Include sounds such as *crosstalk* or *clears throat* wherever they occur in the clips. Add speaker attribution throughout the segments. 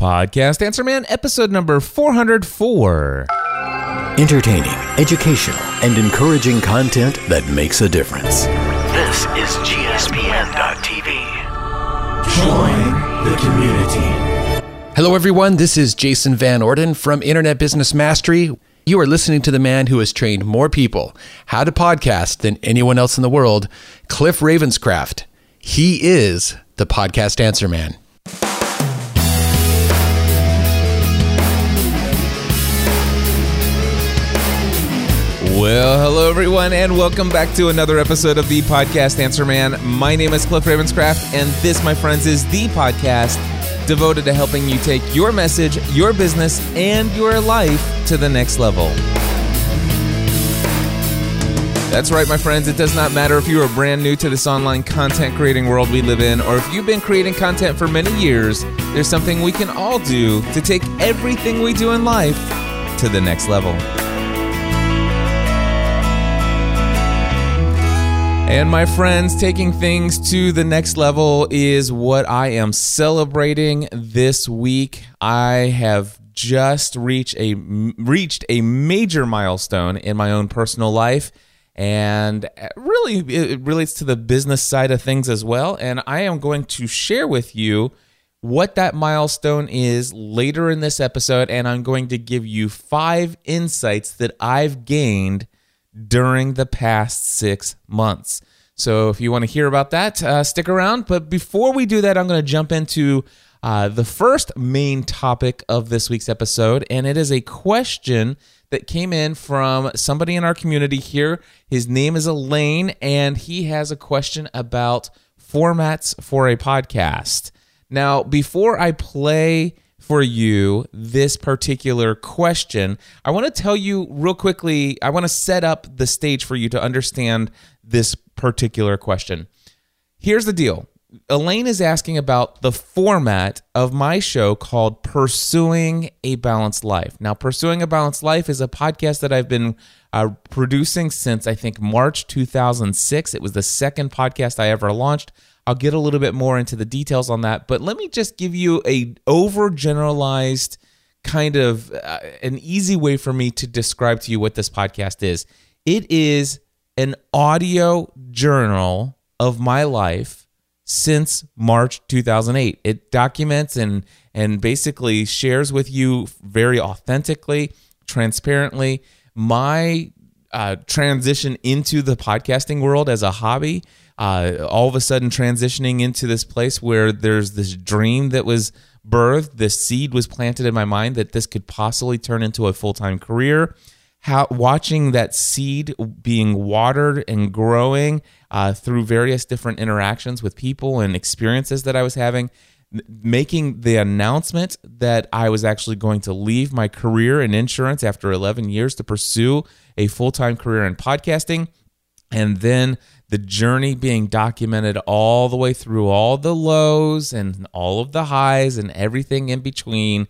Speaker 1: Podcast Answer Man, episode number 404.
Speaker 2: Entertaining, educational, and encouraging content that makes a difference.
Speaker 3: This is GSPN.TV.
Speaker 2: Join the community.
Speaker 4: Hello, everyone. This is Jason Van Orden from Internet Business Mastery. You are listening to the man who has trained more people how to podcast than anyone else in the world, Cliff Ravenscraft. He is the podcast answer man.
Speaker 1: Well, hello everyone, and welcome back to another episode of the Podcast Answer Man. My name is Cliff Ravenscraft, and this, my friends, is the podcast devoted to helping you take your message, your business, and your life to the next level. That's right, my friends. It does not matter if you are brand new to this online content creating world we live in, or if you've been creating content for many years, there's something we can all do to take everything we do in life to the next level. And my friends, taking things to the next level is what I am celebrating this week. I have just reached a reached a major milestone in my own personal life. And really it relates to the business side of things as well. And I am going to share with you what that milestone is later in this episode. And I'm going to give you 5 insights that I've gained during the past six months. So if you want to hear about that, uh, stick around. But before we do that, I'm going to jump into uh, the first main topic of this week's episode, and it is a question that came in from somebody in our community here. His name is Alain, and he has a question about formats for a podcast. Now, before I play for you this particular question. I want to tell you real quickly, I want to set up the stage for you to understand this particular question. Here's the deal Alain is asking about the format of my show called Pursuing a Balanced Life. Now, Pursuing a Balanced Life is a podcast that I've been uh, producing since I think March 2006. It was the second podcast I ever launched. I'll get a little bit more into the details on that, but let me just give you a overgeneralized kind of uh, an easy way for me to describe to you what this podcast is. It is an audio journal of my life since March 2008. It documents and and basically shares with you very authentically, transparently my uh, transition into the podcasting world as a hobby uh, all of a sudden transitioning into this place where there's this dream that was birthed, this seed was planted in my mind that this could possibly turn into a full time career. How watching that seed being watered and growing uh, through various different interactions with people and experiences that I was having, making the announcement that I was actually going to leave my career in insurance after 11 years to pursue a full time career in podcasting, and then the journey being documented all the way through all the lows and all of the highs and everything in between,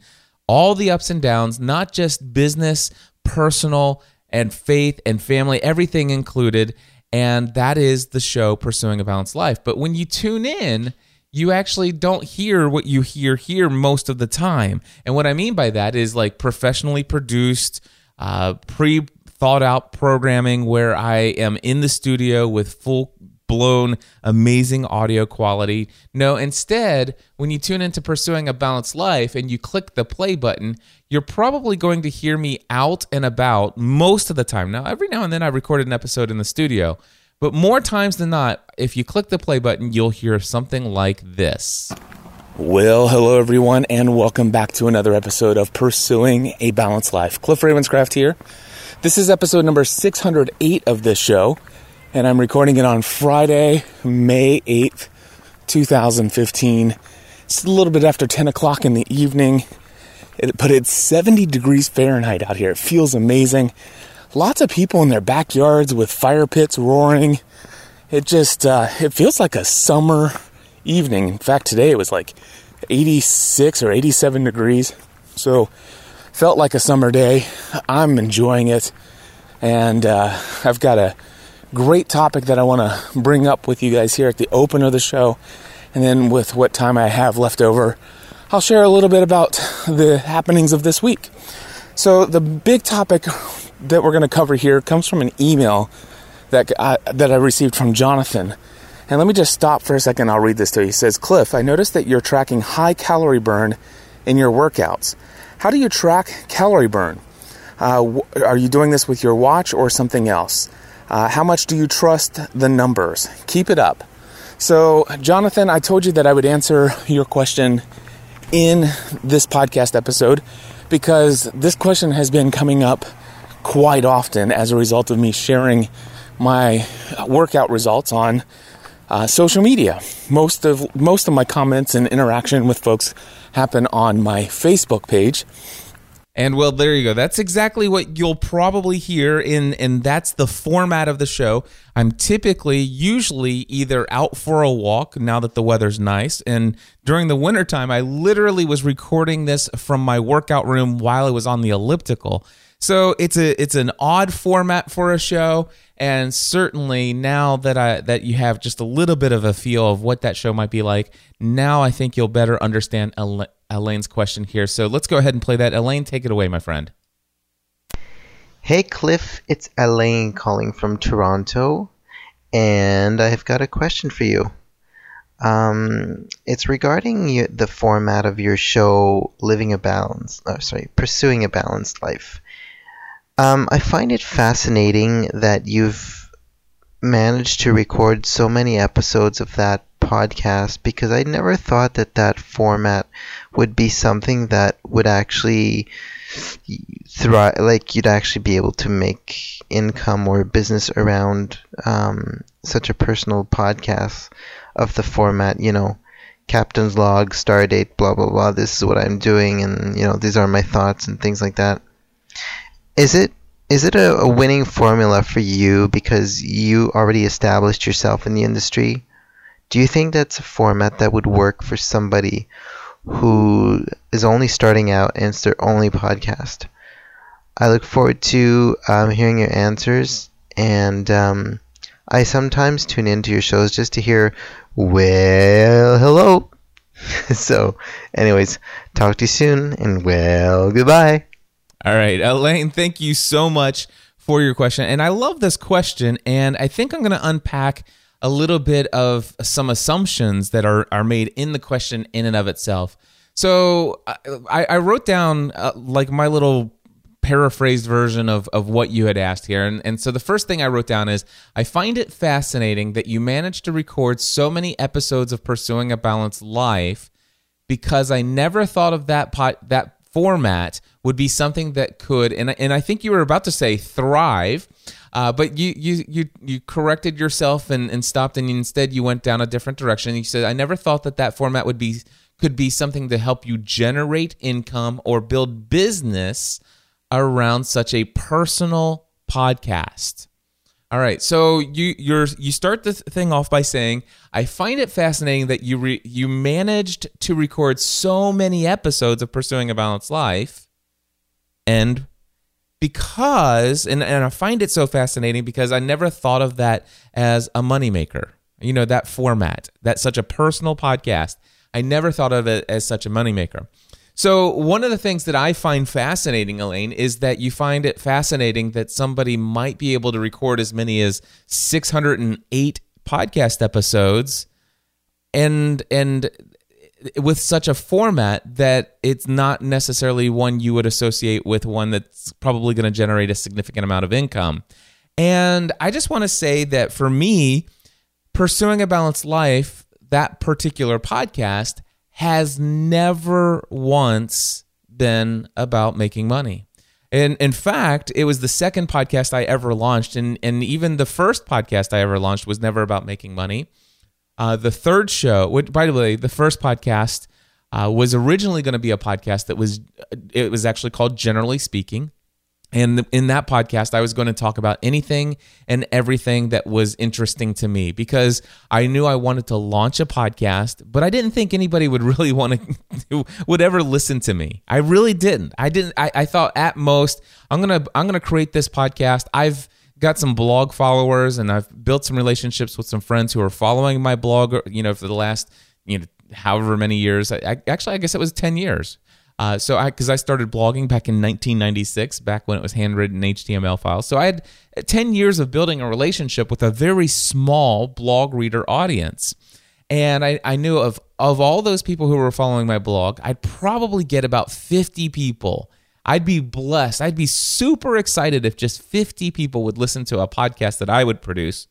Speaker 1: all the ups and downs, not just business, personal, and faith and family, everything included. And that is the show Pursuing a Balanced Life. But when you tune in, you actually don't hear what you hear here most of the time. And what I mean by that is like professionally produced, uh, pre thought out programming where I am in the studio with full blown amazing audio quality. No, instead, when you tune into Pursuing a Balanced Life and you click the play button, you're probably going to hear me out and about most of the time. Now, every now and then I recorded an episode in the studio, but more times than not, if you click the play button, you'll hear something like this.
Speaker 5: Well, hello everyone, and welcome back to another episode of Pursuing a Balanced Life. Cliff Ravenscraft here. This is episode number 608 of this show, and I'm recording it on Friday, May 8th, 2015. It's a little bit after 10 o'clock in the evening, but it's 70 degrees Fahrenheit out here. It feels amazing. Lots of people in their backyards with fire pits roaring. It just, uh, it feels like a summer evening. In fact, today it was like 86 or 87 degrees. So, felt like a summer day. I'm enjoying it. And uh, I've got a great topic that I want to bring up with you guys here at the open of the show. And then with what time I have left over, I'll share a little bit about the happenings of this week. So, the big topic that we're going to cover here comes from an email that I, that I received from Jonathan. And let me just stop for a second. I'll read this to you. He says, Cliff, I noticed that you're tracking high calorie burn in your workouts. How do you track calorie burn? Uh, are you doing this with your watch or something else? Uh, how much do you trust the numbers? Keep it up. So, Jonathan, I told you that I would answer *laughs* your question in this podcast episode because this question has been coming up quite often as a result of me sharing my workout results on uh, social media. Most of most of my comments and interaction with folks happen on my Facebook page.
Speaker 1: And well, there you go. That's exactly what you'll probably hear in and that's the format of the show. I'm typically usually either out for a walk now that the weather's nice and during the wintertime I literally was recording this from my workout room while I was on the elliptical. So it's a it's an odd format for a show, and certainly now that I that you have just a little bit of a feel of what that show might be like, now I think you'll better understand Alain's question here. So let's go ahead and play that. Alain, take it away, my friend.
Speaker 6: Hey Cliff, it's Alain calling from Toronto, and I've got a question for you. Um, it's regarding the format of your show, Living a Balanced, oh, sorry, Pursuing a Balanced Life. Um, I find it fascinating that you've managed to record so many episodes of that podcast because I never thought that that format would be something that would actually thrive, like you'd actually be able to make income or business around um, such a personal podcast of the format, you know, captain's log, star date, blah, blah, blah. This is what I'm doing, and, you know, these are my thoughts and things like that. Is it is it a, a winning formula for you because you already established yourself in the industry? Do you think that's a format that would work for somebody who is only starting out and it's their only podcast? I look forward to um, hearing your answers, and um, I sometimes tune into your shows just to hear, well, hello. *laughs* so, anyways, talk to you soon, and well, goodbye.
Speaker 1: All right, Alain, thank you so much for your question. And I love this question. And I think I'm going to unpack a little bit of some assumptions that are, are made in the question in and of itself. So I, I wrote down uh, like my little paraphrased version of, of what you had asked here. And, and so the first thing I wrote down is I find it fascinating that you managed to record so many episodes of Pursuing a Balanced Life because I never thought of that pot, that format would be something that could, and and I think you were about to say thrive, uh, but you you you you corrected yourself and, and stopped, and instead you went down a different direction. You said, "I never thought that that format would be could be something to help you generate income or build business around such a personal podcast." All right, so you you're you start the thing off by saying, "I find it fascinating that you re, you managed to record so many episodes of Pursuing a Balanced Life." And because and, and I find it so fascinating because I never thought of that as a moneymaker. You know, that format, that's such a personal podcast. I never thought of it as such a moneymaker. So, one of the things that I find fascinating, Alain, is that you find it fascinating that somebody might be able to record as many as 608 podcast episodes and and with such a format that it's not necessarily one you would associate with one that's probably going to generate a significant amount of income. And I just want to say that for me, pursuing a balanced life, that particular podcast has never once been about making money. And in fact, it was the second podcast I ever launched. And, and even the first podcast I ever launched was never about making money. Uh, the third show, which, by the way, the first podcast uh, was originally going to be a podcast that was, it was actually called Generally Speaking. And in that podcast, I was going to talk about anything and everything that was interesting to me because I knew I wanted to launch a podcast, but I didn't think anybody would *laughs* really want to would ever listen to me. I really didn't. I didn't. I, I thought at most I'm gonna I'm gonna create this podcast. I've got some blog followers and I've built some relationships with some friends who are following my blog. You know, for the last you know however many years. I, I, actually, I guess it was 10 years. Uh, so I, because I started blogging back in 1996, back when it was handwritten HTML files. So I had 10 years of building a relationship with a very small blog reader audience. And I, I knew of, of all those people who were following my blog, I'd probably get about 50 people. I'd be blessed. I'd be super excited if just 50 people would listen to a podcast that I would produce.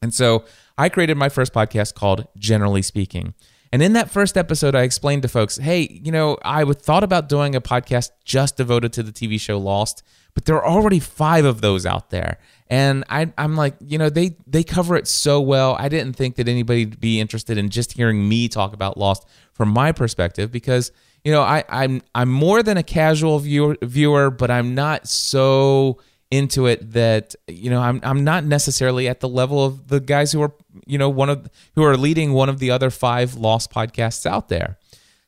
Speaker 1: And so I created my first podcast called Generally Speaking. And in that first episode, I explained to folks, hey, you know, I would thought about doing a podcast just devoted to the TV show Lost, but there are already five of those out there. And I, I'm like, you know, they they cover it so well. I didn't think that anybody'd be interested in just hearing me talk about Lost from my perspective because, you know, I, I'm I'm more than a casual viewer, viewer, but I'm not so into it that you know I'm I'm not necessarily at the level of the guys who are you know one of who are leading one of the other five lost podcasts out there.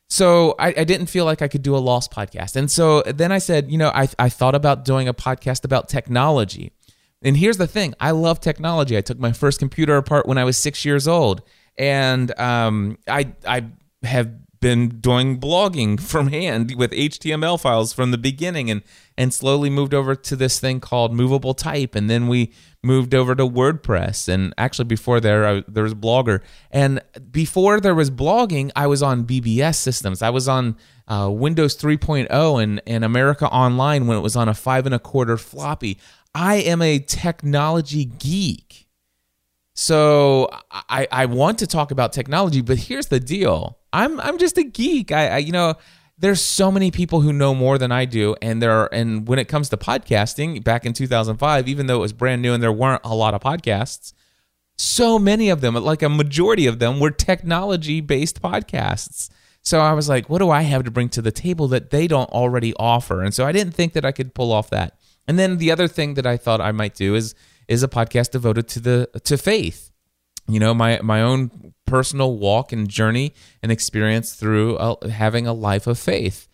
Speaker 1: So I, I didn't feel like I could do a lost podcast, and so then I said, you know, I I thought about doing a podcast about technology. And here's the thing: I love technology. I took my first computer apart when I was six years old, and um, I I have been doing blogging *laughs* from hand with HTML files from the beginning and and slowly moved over to this thing called movable type and then we moved over to WordPress. And actually before there I, there was Blogger. And before there was blogging I was on BBS systems. I was on uh, Windows 3.0 and, and America Online when it was on a five and a quarter floppy. I am a technology geek. So I, I want to talk about technology, but here's the deal. I'm I'm just a geek. I, I you know there's so many people who know more than I do, and there are, and when it comes to podcasting, back in 2005, even though it was brand new and there weren't a lot of podcasts, so many of them, like a majority of them, were technology based podcasts. So I was like, what do I have to bring to the table that they don't already offer? And so I didn't think that I could pull off that. And then the other thing that I thought I might do is is a podcast devoted to the to faith. You know, my my own personal walk and journey and experience through a, having a life of faith.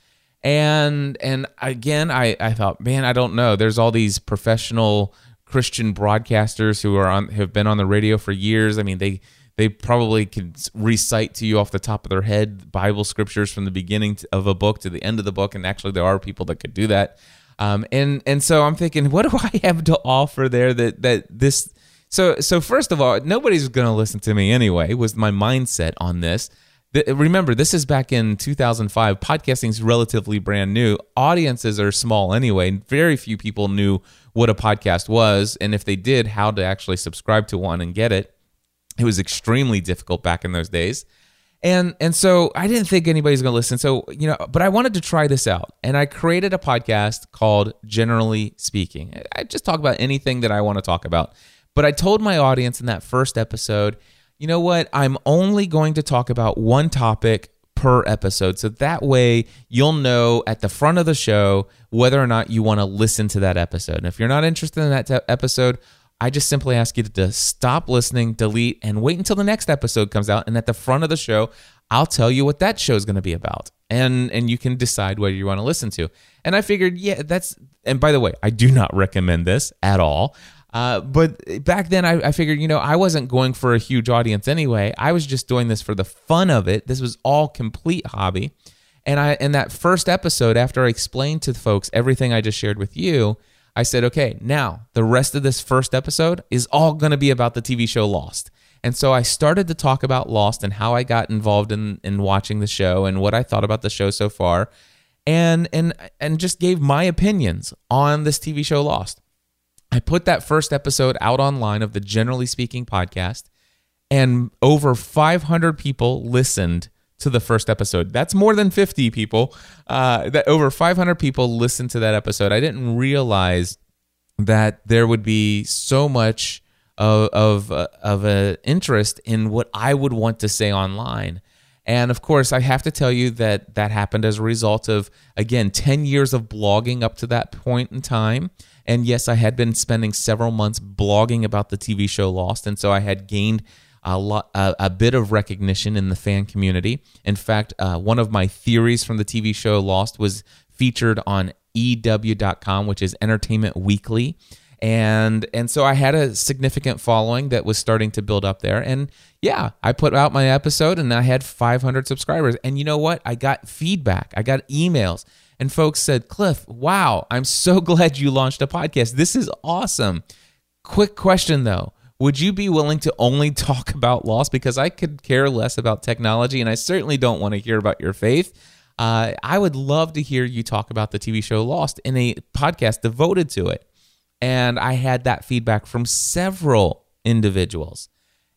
Speaker 1: And and again, I I thought, man, I don't know. There's all these professional Christian broadcasters who are on have been on the radio for years. I mean, they they probably could recite to you off the top of their head Bible scriptures from the beginning of a book to the end of the book, and actually, there are people that could do that. Um, and and so I'm thinking, *laughs* what do I have to offer there that that this? So so first of all, nobody's going to listen to me anyway. Was my mindset on this? remember, this is back in 2005. Podcasting's relatively brand new. Audiences are small anyway. Very few people knew what a podcast was, and if they did, how to actually subscribe to one and get it. It was extremely difficult back in those days. And and so I didn't think anybody's going to listen. So, you know, but I wanted to try this out. And I created a podcast called Generally Speaking. I just talk about anything that I want to talk about. But I told my audience in that first episode, you know what? I'm only going to talk about one topic per episode. So that way you'll know at the front of the show whether or not you want to listen to that episode. And if you're not interested in that episode, I just simply ask you to stop listening, delete, and wait until the next episode comes out. And at the front of the show, I'll tell you what that show is going to be about, and and you can decide whether you want to listen to. And I figured, yeah, that's. And by the way, I do not recommend this at all. Uh, but back then, I, I figured, you know, I wasn't going for a huge audience anyway. I was just doing this for the fun of it. This was all complete hobby. And I, in that first episode, after I explained to folks everything I just shared with you, I said, okay, now the rest of this first episode is all going to be about the TV show Lost. And so I started to talk about Lost and how I got involved in, in watching the show and what I thought about the show so far and and and just gave my opinions on this TV show Lost. I put that first episode out online of the Generally Speaking podcast and over 500 people listened to the first episode. That's more than 50 people. Uh, that over 500 people listened to that episode. I didn't realize that there would be so much of of, uh, of an interest in what I would want to say online. And of course, I have to tell you that that happened as a result of, again, 10 years of blogging up to that point in time. And yes, I had been spending several months blogging about the TV show Lost. And so I had gained a, lot, a, a, bit of recognition in the fan community. In fact, uh, one of my theories from the TV show Lost was featured on EW.com, which is Entertainment Weekly. and and so I had a significant following that was starting to build up there. And yeah, I put out my episode, and I had 500 subscribers. And you know what? I got feedback. I got emails, and folks said, "Cliff, wow, I'm so *laughs* glad you launched a podcast. This is awesome." Quick question though. Would you be willing to only *laughs* talk about loss? Because I could care less about technology, and I certainly don't want to hear about your faith. Uh, I would love to hear you talk about the TV show Lost in a podcast devoted to it. And I had that feedback from several individuals.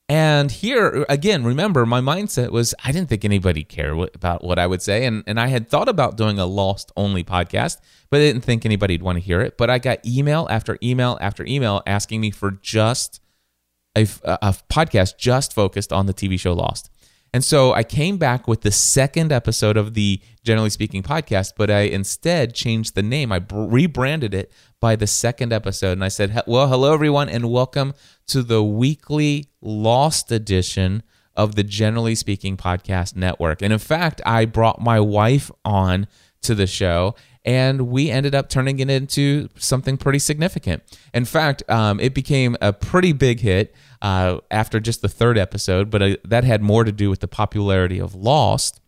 Speaker 1: And here again, remember my mindset was I didn't think anybody cared what, about what I would say, and and I had thought about doing a lost only podcast, but I didn't think anybody'd want to hear it. But I got email after email after email asking me for just a, a podcast just focused on the TV show Lost. And so I came back with the second episode of the Generally Speaking podcast, but I instead changed the name. I rebranded it by the second episode. And I said, Well, hello, everyone, and welcome to the weekly Lost edition of the Generally Speaking Podcast Network. And in fact, I brought my wife on to the show and we ended up turning it into something pretty significant. In fact, um, it became a pretty big hit uh, after just the third episode, but uh, that had more to do with the popularity of Lost.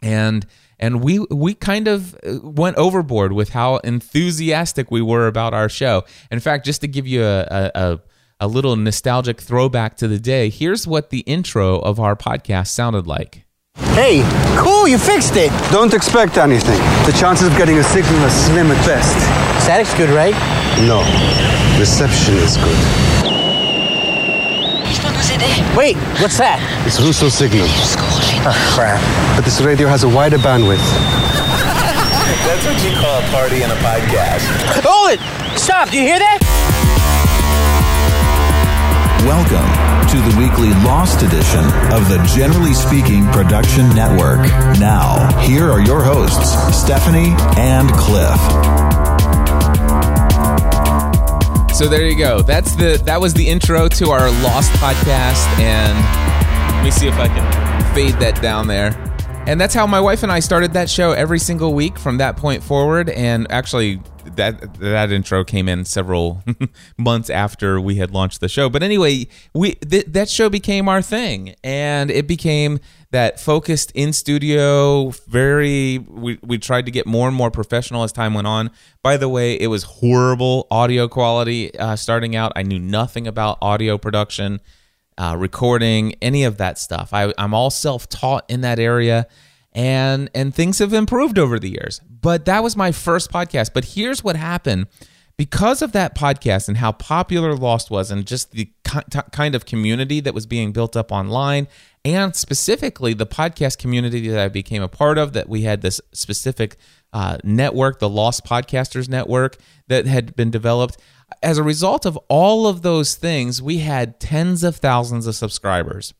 Speaker 1: And and we we kind of uh, went overboard with how enthusiastic we were about our show. In fact, just to give you a, a, a little nostalgic throwback to the day, here's what the intro of our podcast sounded like.
Speaker 7: Hey, cool, you fixed it.
Speaker 8: Don't expect anything. The chances of getting a signal are slim at best.
Speaker 7: Static's good, right?
Speaker 8: No. Reception is good.
Speaker 7: Wait, what's that?
Speaker 8: It's Rousseau signal.
Speaker 7: Oh, crap.
Speaker 8: But this radio has a wider bandwidth. *laughs*
Speaker 9: That's what you call a party in a podcast.
Speaker 7: Hold it! Stop, do you hear that?
Speaker 10: Welcome to the weekly Lost edition of the Generally Speaking Production Network. Now, here are your hosts, Stephanie and Cliff.
Speaker 1: So there you go. That's the that was the intro to our Lost podcast, and let me see if I can fade that down there. And that's how my wife and I started that show every single week from that point forward. And actually, that that intro came in several *laughs* months after we had launched the show. But anyway, we th- that show became our thing, and it became that focused in studio. Very, we we tried to get more and more professional as time went on. By the way, it was horrible audio quality uh, starting out. I knew nothing about audio production. Uh, recording, any of that stuff. I, I'm all self taught in that area and and things have improved over the years. But that was my first podcast. But here's what happened because of that podcast and how popular Lost was, and just the kind of community that was being built up online, and specifically the podcast community that I became a part of, that we had this specific uh, network, the Lost Podcasters Network, that had been developed. As a result of all of those things, we had tens of thousands of subscribers.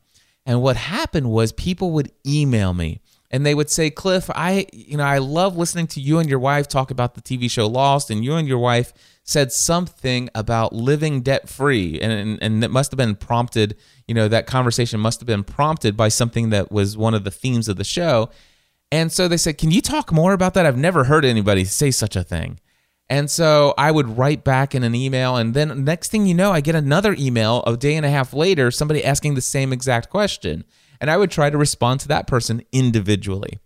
Speaker 1: And what happened was people would email me and they would say, "Cliff, I you know, I love listening to you and your wife talk about the TV show Lost and you and your wife said something about living debt free and, and it must have been prompted, you know, that conversation must have been prompted by something that was one of the themes of the show." And so they said, "Can you talk more about that? I've never heard anybody say such a thing." And so I would write back in an email, and then next thing you know, I get another email a day and a half later, somebody asking the same exact question and I would try to respond to that person individually.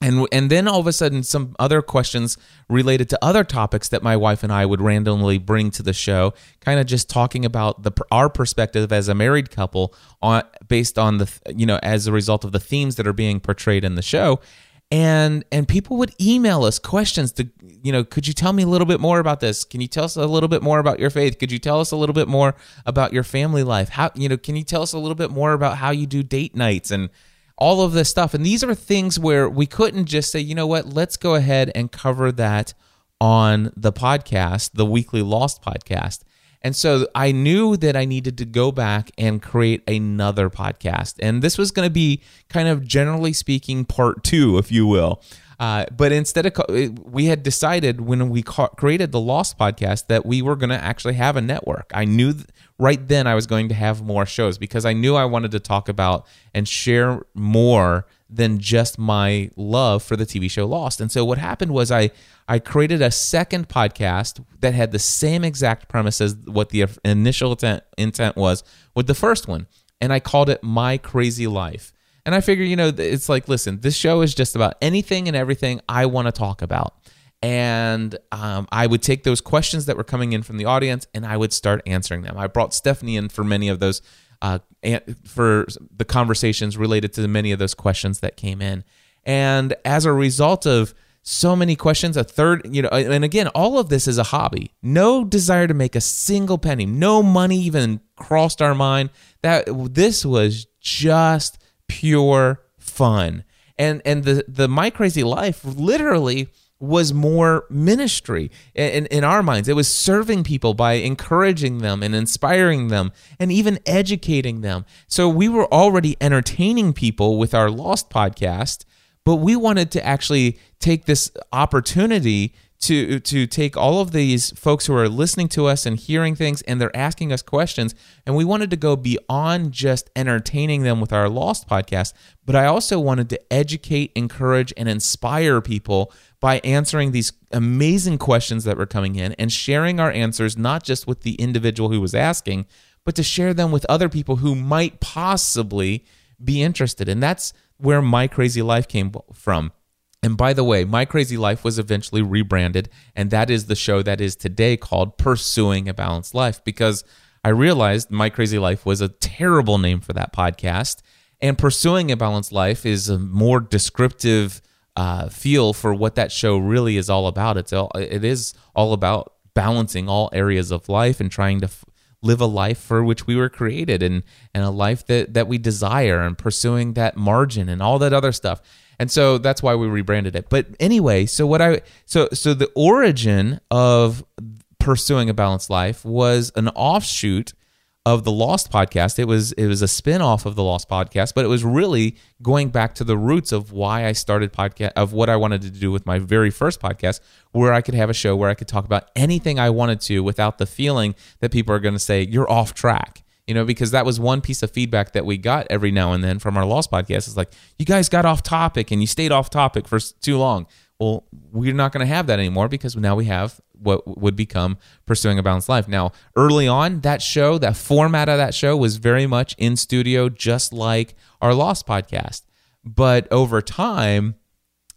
Speaker 1: And, and then all of a sudden, some other questions related to other topics that my wife and I would randomly bring to the show, kind of just talking about the our perspective as a married couple on based on the you know as a result of the themes that are being portrayed in the show. And and people would email us questions to you know could you tell me a little bit more about this? Can you tell us a little bit more about your faith? Could you tell us a little bit more about your family life? How you know can you tell us a little bit more about how you do date nights and all of this stuff and these are things where we couldn't just say you know what let's go ahead and cover that on the podcast the weekly lost podcast and so I knew that I needed to go back and create another podcast. And this was going to be kind of generally speaking part two, if you will. Uh, but instead of, we had decided when we ca- created the Lost podcast that we were going to actually have a network. I knew th- right then I was going to have more shows because I knew I wanted to talk about and share more than just my love for the TV show Lost. And so what happened was I I created a second podcast that had the same exact premise as what the initial intent, intent was with the first one, and I called it My Crazy Life. And I figure, you know, it's like, listen, this show is just about anything and everything I want to talk about. And um, I would take those questions that were coming in from the audience and I would start answering them. I brought Stephanie in for many of those uh, for the conversations related to many of those questions that came in. And as a result of so many questions, a third, you know, and again, all of this is a hobby. No desire to make a single penny, no money even crossed our mind. That this was just pure fun. And and the the my crazy life literally was more ministry in, in our minds. It was serving people by encouraging them and inspiring them and even educating them. So we were already entertaining people with our Lost podcast, but we wanted to actually take this opportunity to to take all of these folks who are listening to us and hearing things and they're asking us questions and we wanted to go beyond just entertaining them with our lost podcast but i also wanted to educate encourage and inspire people by answering these amazing questions that were coming in and sharing our answers not just with the individual who was asking but to share them with other people who might possibly be interested. And that's where my crazy life came from and by the way, My Crazy Life was eventually rebranded, and that is the show that is today called Pursuing a Balanced Life because I realized My Crazy Life was a terrible name for that podcast. And Pursuing a Balanced Life is a more descriptive uh, feel for what that show really is all about. It's all, it is all about balancing all areas of life and trying to f- live a life for which we were created and, and a life that, that we desire and pursuing that margin and all that other stuff and so that's why we rebranded it. But anyway, so what I so so the origin of pursuing a balanced life was an offshoot of the Lost podcast. It was it was a spin-off of the Lost podcast, but it was really going back to the roots of why I started podcast of what I wanted to do with my very first podcast, where I could have a show where I could talk about anything I wanted to without the feeling that people are going to say you're off track you know, because that was one piece of feedback that we got every now and then from our Lost podcast. It's like, you guys got off topic and you stayed off topic for too long. Well, we're not going to have that anymore because now we have what would become Pursuing a Balanced Life. Now, early on, that show, that format of that show was very much in studio, just like our Lost podcast. But over time,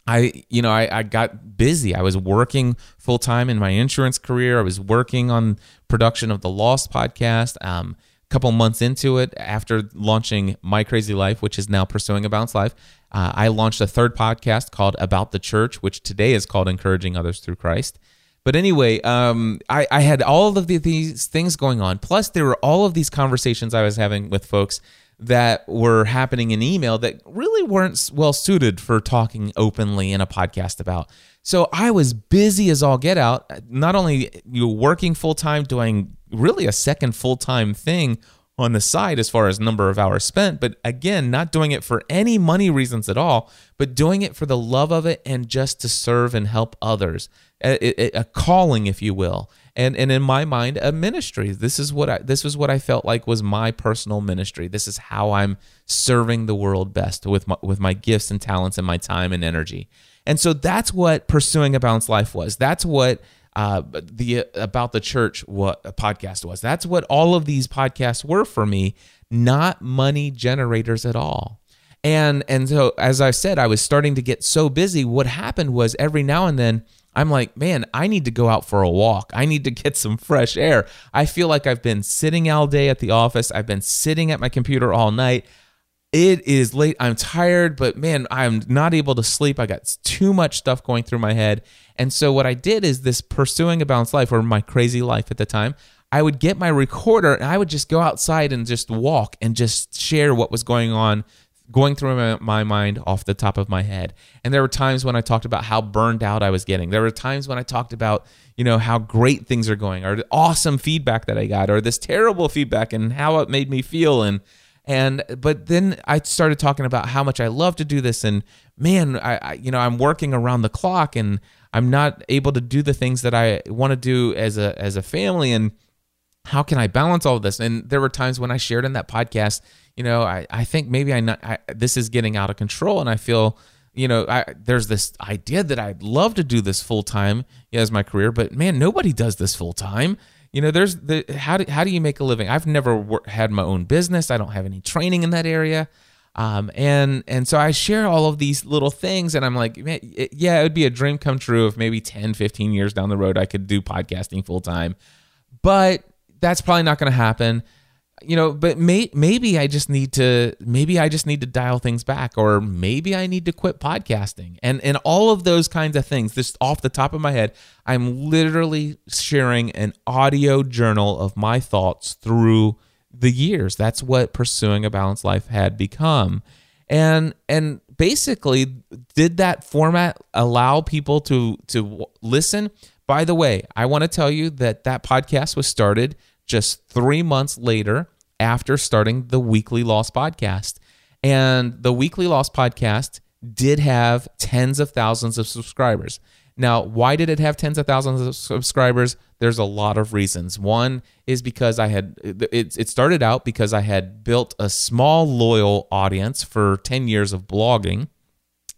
Speaker 1: I, you know, I, I got busy. I was working full time in my insurance career. I was working on production of the Lost podcast. Um, couple months into it, after launching My Crazy Life, which is now pursuing a balanced life, uh, I launched a third podcast called About the Church, which today is called Encouraging Others Through Christ. But anyway, um, I, I, had all of the, these things going on. Plus, there were all of these conversations I was having with folks that were happening in email that really weren't well suited for talking openly in a podcast about. So I was busy as all get out, not only you working full time, doing really a second full time thing on the side as far as number of hours spent, but again, not doing it for any money reasons at all, but doing it for the love of it and just to serve and help others. A, a, a calling, if you will. And, and in my mind, a ministry. This is what I this was what I felt like was my personal ministry. This is how I'm serving the world best with my, with my gifts and talents and my time and energy. And so that's what pursuing a balanced life was. That's what uh, the about the church what a podcast was. That's what all of these podcasts were for me, not money generators at all. And and so as I said, I was starting to get so busy. What happened was every now and then I'm like, man, I need to go out for a walk. I need to get some fresh air. I feel like I've been sitting all day at the office. I've been sitting at my computer all night. It is late. I'm tired, but man, I'm not able to sleep. I got too much stuff going through my head. And so what I did is this pursuing a balanced life or my crazy life at the time. I would get my recorder and I would just go outside and just walk and just share what was going on going through my, my, mind off the top of my head. And there were times when I talked about how burned out I was getting. There were times when I talked about, you know, how great things are going or the awesome feedback that I got or this terrible feedback and how it made me feel and and but then I started talking about how much I love to do this and man, I, I you know, I'm working around the clock and I'm not able to do the things that I want to do as a as a family and how can I balance all of this? And there were times when I shared in that podcast, you know, I, I think maybe I, not, I this is getting out of control, and I feel, you know, I, there's this idea that I'd love to do this full time as my career, but man, nobody does this full time. You know, there's the how do how do you make a living? I've never wor- had my own business. I don't have any training in that area. Um, and and so I share all of these little things, and I'm like, man, it, yeah, it would be a dream come true if maybe 10, 15 years down the road I could do podcasting full time. But that's probably not going to happen. You know, but may, maybe I just need to maybe I just need to dial things back, or maybe I need to quit podcasting, and and all of those kinds of things. Just off the top of my head, I'm literally sharing an audio journal of my thoughts through the years. That's what pursuing a balanced life had become. And and basically did that format allow people to to listen? By the way, I want to tell you that that podcast was started just 3 months later after starting the Weekly Lost podcast. And the Weekly Lost podcast did have tens of thousands of subscribers. Now, why did it have tens of thousands of subscribers? There's a lot of reasons. One is because I had it, it started out because I had built a small loyal audience for 10 years of blogging.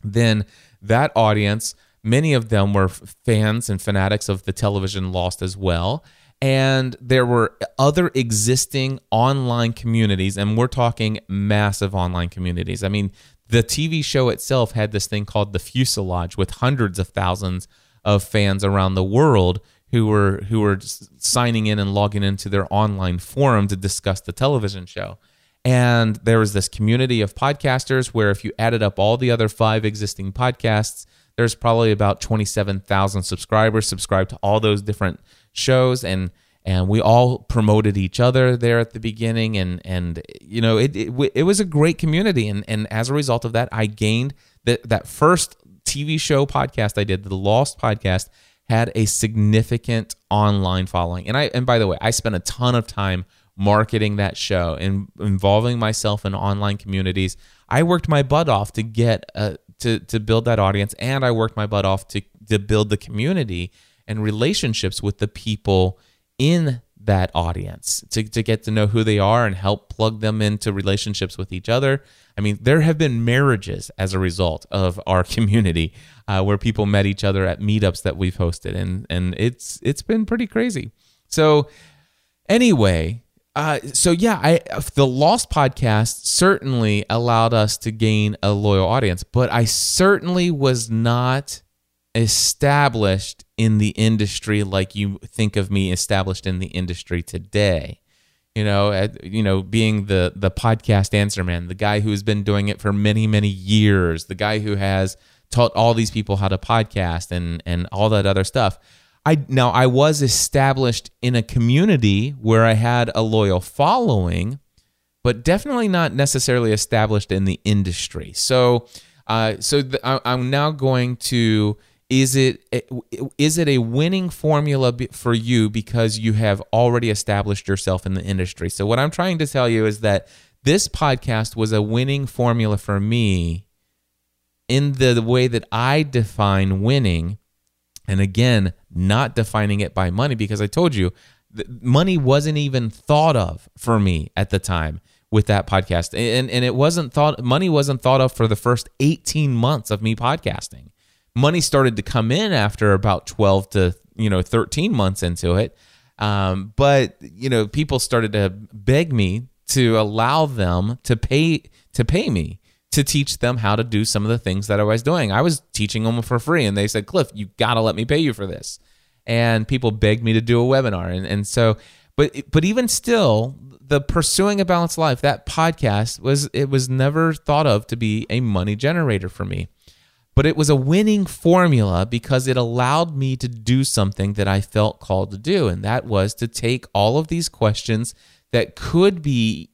Speaker 1: Then that audience, many of them were fans and fanatics of the television Lost as well. And there were other existing online communities, and we're talking massive online communities. I mean, the TV show itself had this thing called the Fuselage with hundreds of thousands of fans around the world who were who were signing in and logging into their online forum to discuss the television show. And there was this community of podcasters where if you added up all the other five existing podcasts, there's probably about 27,000 subscribers subscribed to all those different shows and and we all promoted each other there at the beginning and and you know it it, it was a great community and and as a result of that I gained that that first TV show podcast I did the Lost podcast had a significant online following. And I and by the way I spent a ton of time marketing that show and involving myself in online communities. I worked my butt off to get uh, to to build that audience and I worked my butt off to to build the community and relationships with the people in that audience to, to get to know who they are and help plug them into relationships with each other. I mean, there have been marriages as a result of our *laughs* community uh, where people met each other at meetups that we've hosted, and and it's it's been pretty crazy. So anyway, uh, so yeah, I the Lost podcast certainly allowed us to gain a loyal audience, but I certainly was not established in the industry like you think of me established in the industry today. You know, at, you know, being the the podcast answer man, the guy who's been doing it for many many years, the guy who has taught all these people how to podcast and and all that other stuff. I now I was established in a community where I had a loyal following, but definitely not necessarily established in the industry. So, uh, so the, I, I'm now going to is it is it a winning formula for you because you have already established yourself in the industry? So what i'm trying to tell you is that this podcast was a winning formula for me in the way that i define winning. And again not defining it by money because i told you money wasn't even thought of for me at the time with that podcast. And and it wasn't thought money wasn't thought of for the first 18 months of me podcasting money started to come in after about 12 to you know 13 months into it um, but you know people started to beg me to allow them to pay to pay me to teach them how to do some of the things that I was doing. I was teaching them for free, and they said, "Cliff, you got to let me pay you for this." And people begged me to do a webinar, and and so, but but even still, the pursuing a balanced life that podcast was it was never thought of to be a money generator for me. But it was a winning formula because it allowed me to do something that I felt called to do. And that was to take all of these questions that could be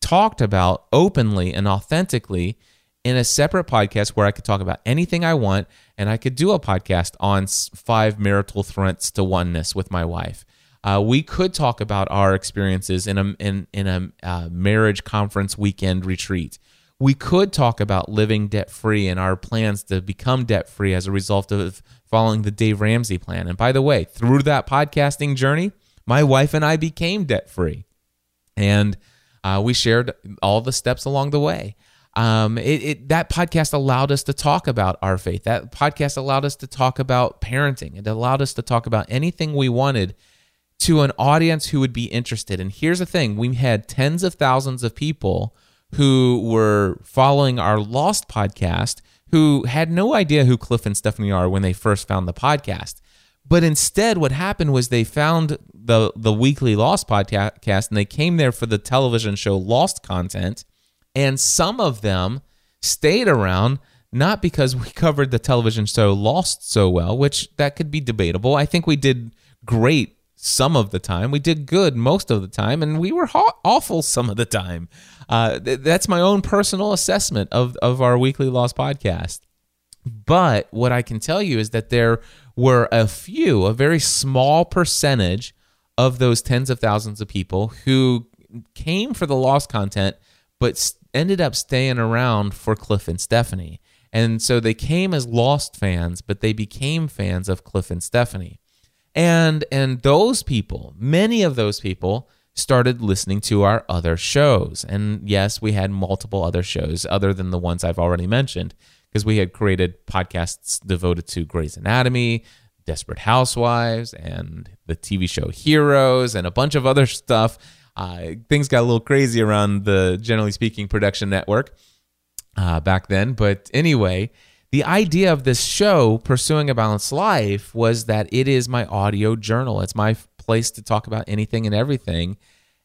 Speaker 1: talked about openly and authentically in a separate podcast where I could talk about anything I want. And I could do a podcast on five marital threats to oneness with my wife. Uh, we could talk about our experiences in a in in a uh, marriage conference weekend retreat we could talk about living debt free and our plans to become debt free as a result of following the Dave Ramsey plan. And by the way, through that podcasting journey, my wife and I became debt free. And uh, we shared all the steps along the way. Um, it, it, that podcast allowed us to talk about our faith. That podcast allowed us to talk about parenting. It allowed us to talk about anything we wanted to an audience who would be interested. And here's the thing we had tens of thousands of people who were following our Lost podcast who had no idea who Cliff and Stephanie are when they first found the podcast. But instead, what happened was they found the the weekly Lost podcast and they came there for the television show Lost content. And some of them stayed around not because we *laughs* covered the television show Lost so well, which that could be debatable. I think we did great some of the time. We did good most of the time, and we were awful some of the time. Uh, th- that's my own personal assessment of, of our weekly Lost podcast. But what I can tell you is that there were a few, a very small percentage of those tens of thousands of people who came for the Lost content, but ended up staying around for Cliff and Stephanie. And so they came as Lost fans, but they became fans of Cliff and Stephanie and and those people many of those people started listening to our other shows and yes we had multiple other shows other than the ones i've already mentioned because we had created podcasts devoted to Grey's Anatomy, Desperate Housewives, and the TV show Heroes, and a bunch of other stuff. Uh, things got a little crazy around the Generally Speaking production network uh, back then. But anyway, the idea of this show, Pursuing a Balanced Life, was that it is my audio journal. It's my place to talk about anything and everything.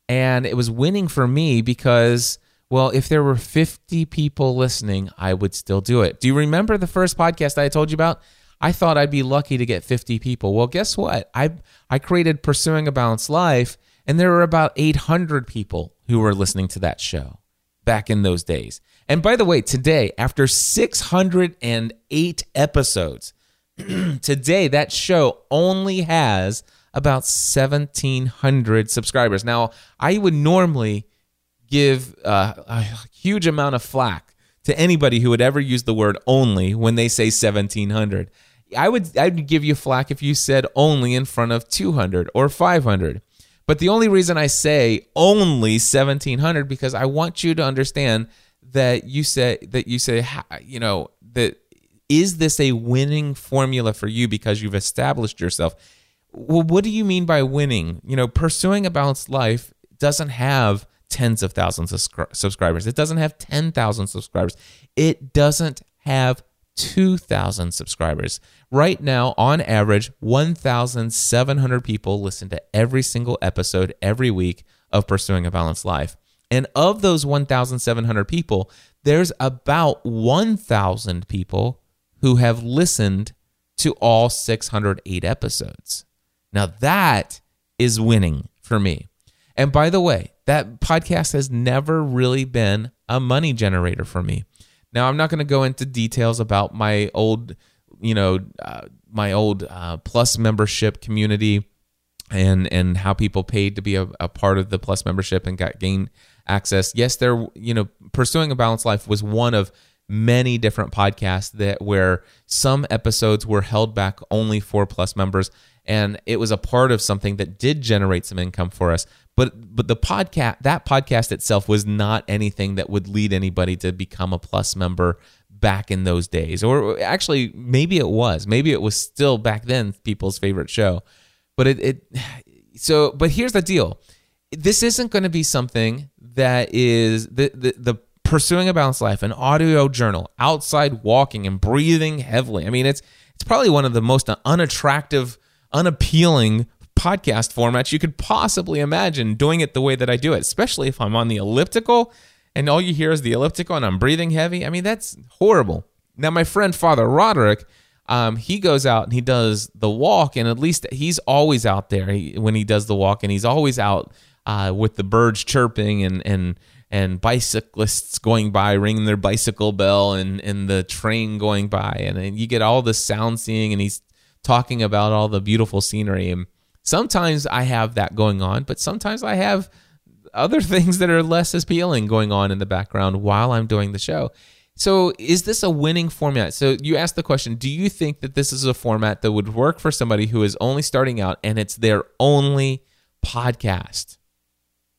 Speaker 1: And it was winning for me because, well, if there were 50 people listening, I would still do it. Do you remember the first podcast I told you about? I thought I'd be lucky to get 50 people. Well, guess what? I I created Pursuing a Balanced Life, and there were about 800 people who were listening to that show back in those days. And by the way, today, after 608 episodes, *clears throat* today that show only has about 1,700 subscribers. Now, I would normally give uh, a huge amount of flack to anybody who would ever use the word only when they say 1,700. I would I'd give you flack if you said only in front of 200 or 500. But the only reason I say only 1700 because I want you to understand that you say that you say you know that is this a winning formula for you because you've established yourself well what do you mean by winning you know pursuing a balanced life doesn't have tens of thousands of subscribers it doesn't have 10,000 subscribers it doesn't have 2,000 subscribers. Right now, on average, 1,700 people listen to every single episode every week of Pursuing a Balanced Life. And of those 1,700 people, there's about 1,000 people who have listened to all 608 episodes. Now, that is winning for me. And by the way, that podcast has never really been a money generator for me. Now, I'm not going to go into details about my old, you know, uh, my old uh, Plus membership community and and how people paid to be a, a part of the Plus membership and got gain access. Yes, there, you know, pursuing a balanced life was one of many different podcasts that where some episodes were held back only for plus members and it was a part of something that did generate some income for us. But but the podcast that podcast itself was not anything that would lead anybody to become a plus member back in those days. Or actually maybe it was. Maybe it was still back then people's favorite show. But it, it so but here's the deal. This isn't going to be something that is the, the, the pursuing a balanced life, an audio journal, outside walking and breathing heavily. I mean, it's it's probably one of the most unattractive, unappealing podcast formats you could possibly imagine doing it the way that I do it, especially if I'm on the elliptical and all you hear is the elliptical and I'm breathing heavy. I mean, that's horrible. Now, my friend Father Roderick, um, he goes out and he does the walk, and at least he's always out there when he does the walk, and he's always out uh, with the birds chirping and and and bicyclists going by ringing their bicycle bell and and the train going by and, and you get all the sound seeing and he's talking about all the beautiful scenery and sometimes I have that going on, but sometimes I have other *laughs* things that are less appealing going on in the background while I'm doing the show. So, is this a winning format? So, you asked the question Do you think that this is a format that would work for somebody who is only starting out and it's their only podcast.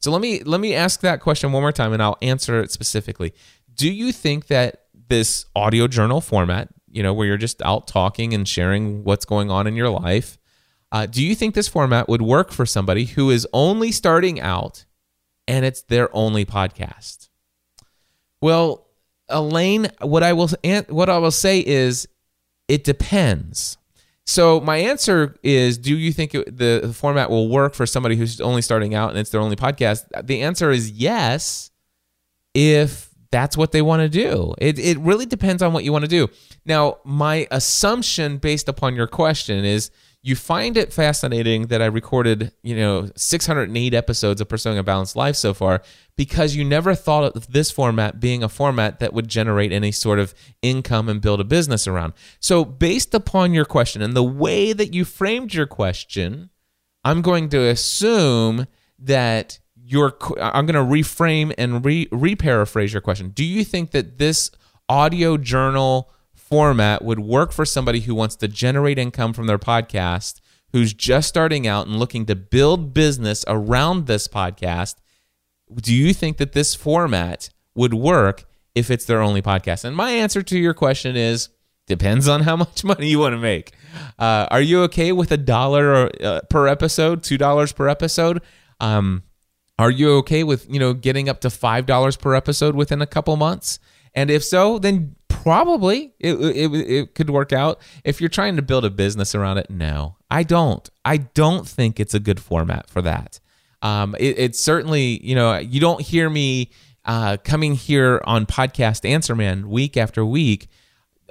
Speaker 1: So let me let me ask that question one more time and I'll answer it specifically. Do you think that this audio journal format, you know, where you're just out talking and sharing what's going on in your life, uh, do you think this format would work for somebody who is only starting out and it's their only podcast? Well, Alain, what I will what I will say is it depends. So my answer is: Do you think it, the, the format will work for somebody who's only starting out and it's their only podcast? The answer is yes, if that's what they want to do. It it really depends on what you want to do. Now, my assumption based upon your question is you find it fascinating that I recorded, you know, 608 episodes of Pursuing a Balanced Life so far because you never thought of this format being a format that would generate any sort of income and build a business around. So, based upon your question and the way that you framed your question, I'm going to assume that your I'm going to reframe and re paraphrase your question. Do you think that this audio journal format would work for somebody who wants to generate income from their podcast, who's just starting out and looking to build business around this podcast. Do you think that this format would work if it's their only podcast? And my answer to your question is depends on how much money you want to make. Uh, are you okay with a dollar uh, per episode, two dollars per episode? Um, are you okay with you know getting up to five dollars per episode within a couple months? And if so, then probably it, it, it could work out. If you're trying to build a business around it, no, I don't. I don't think it's a good format for that. Um, it, it's certainly, you know, you don't hear me uh, coming here on Podcast Answer Man week after week.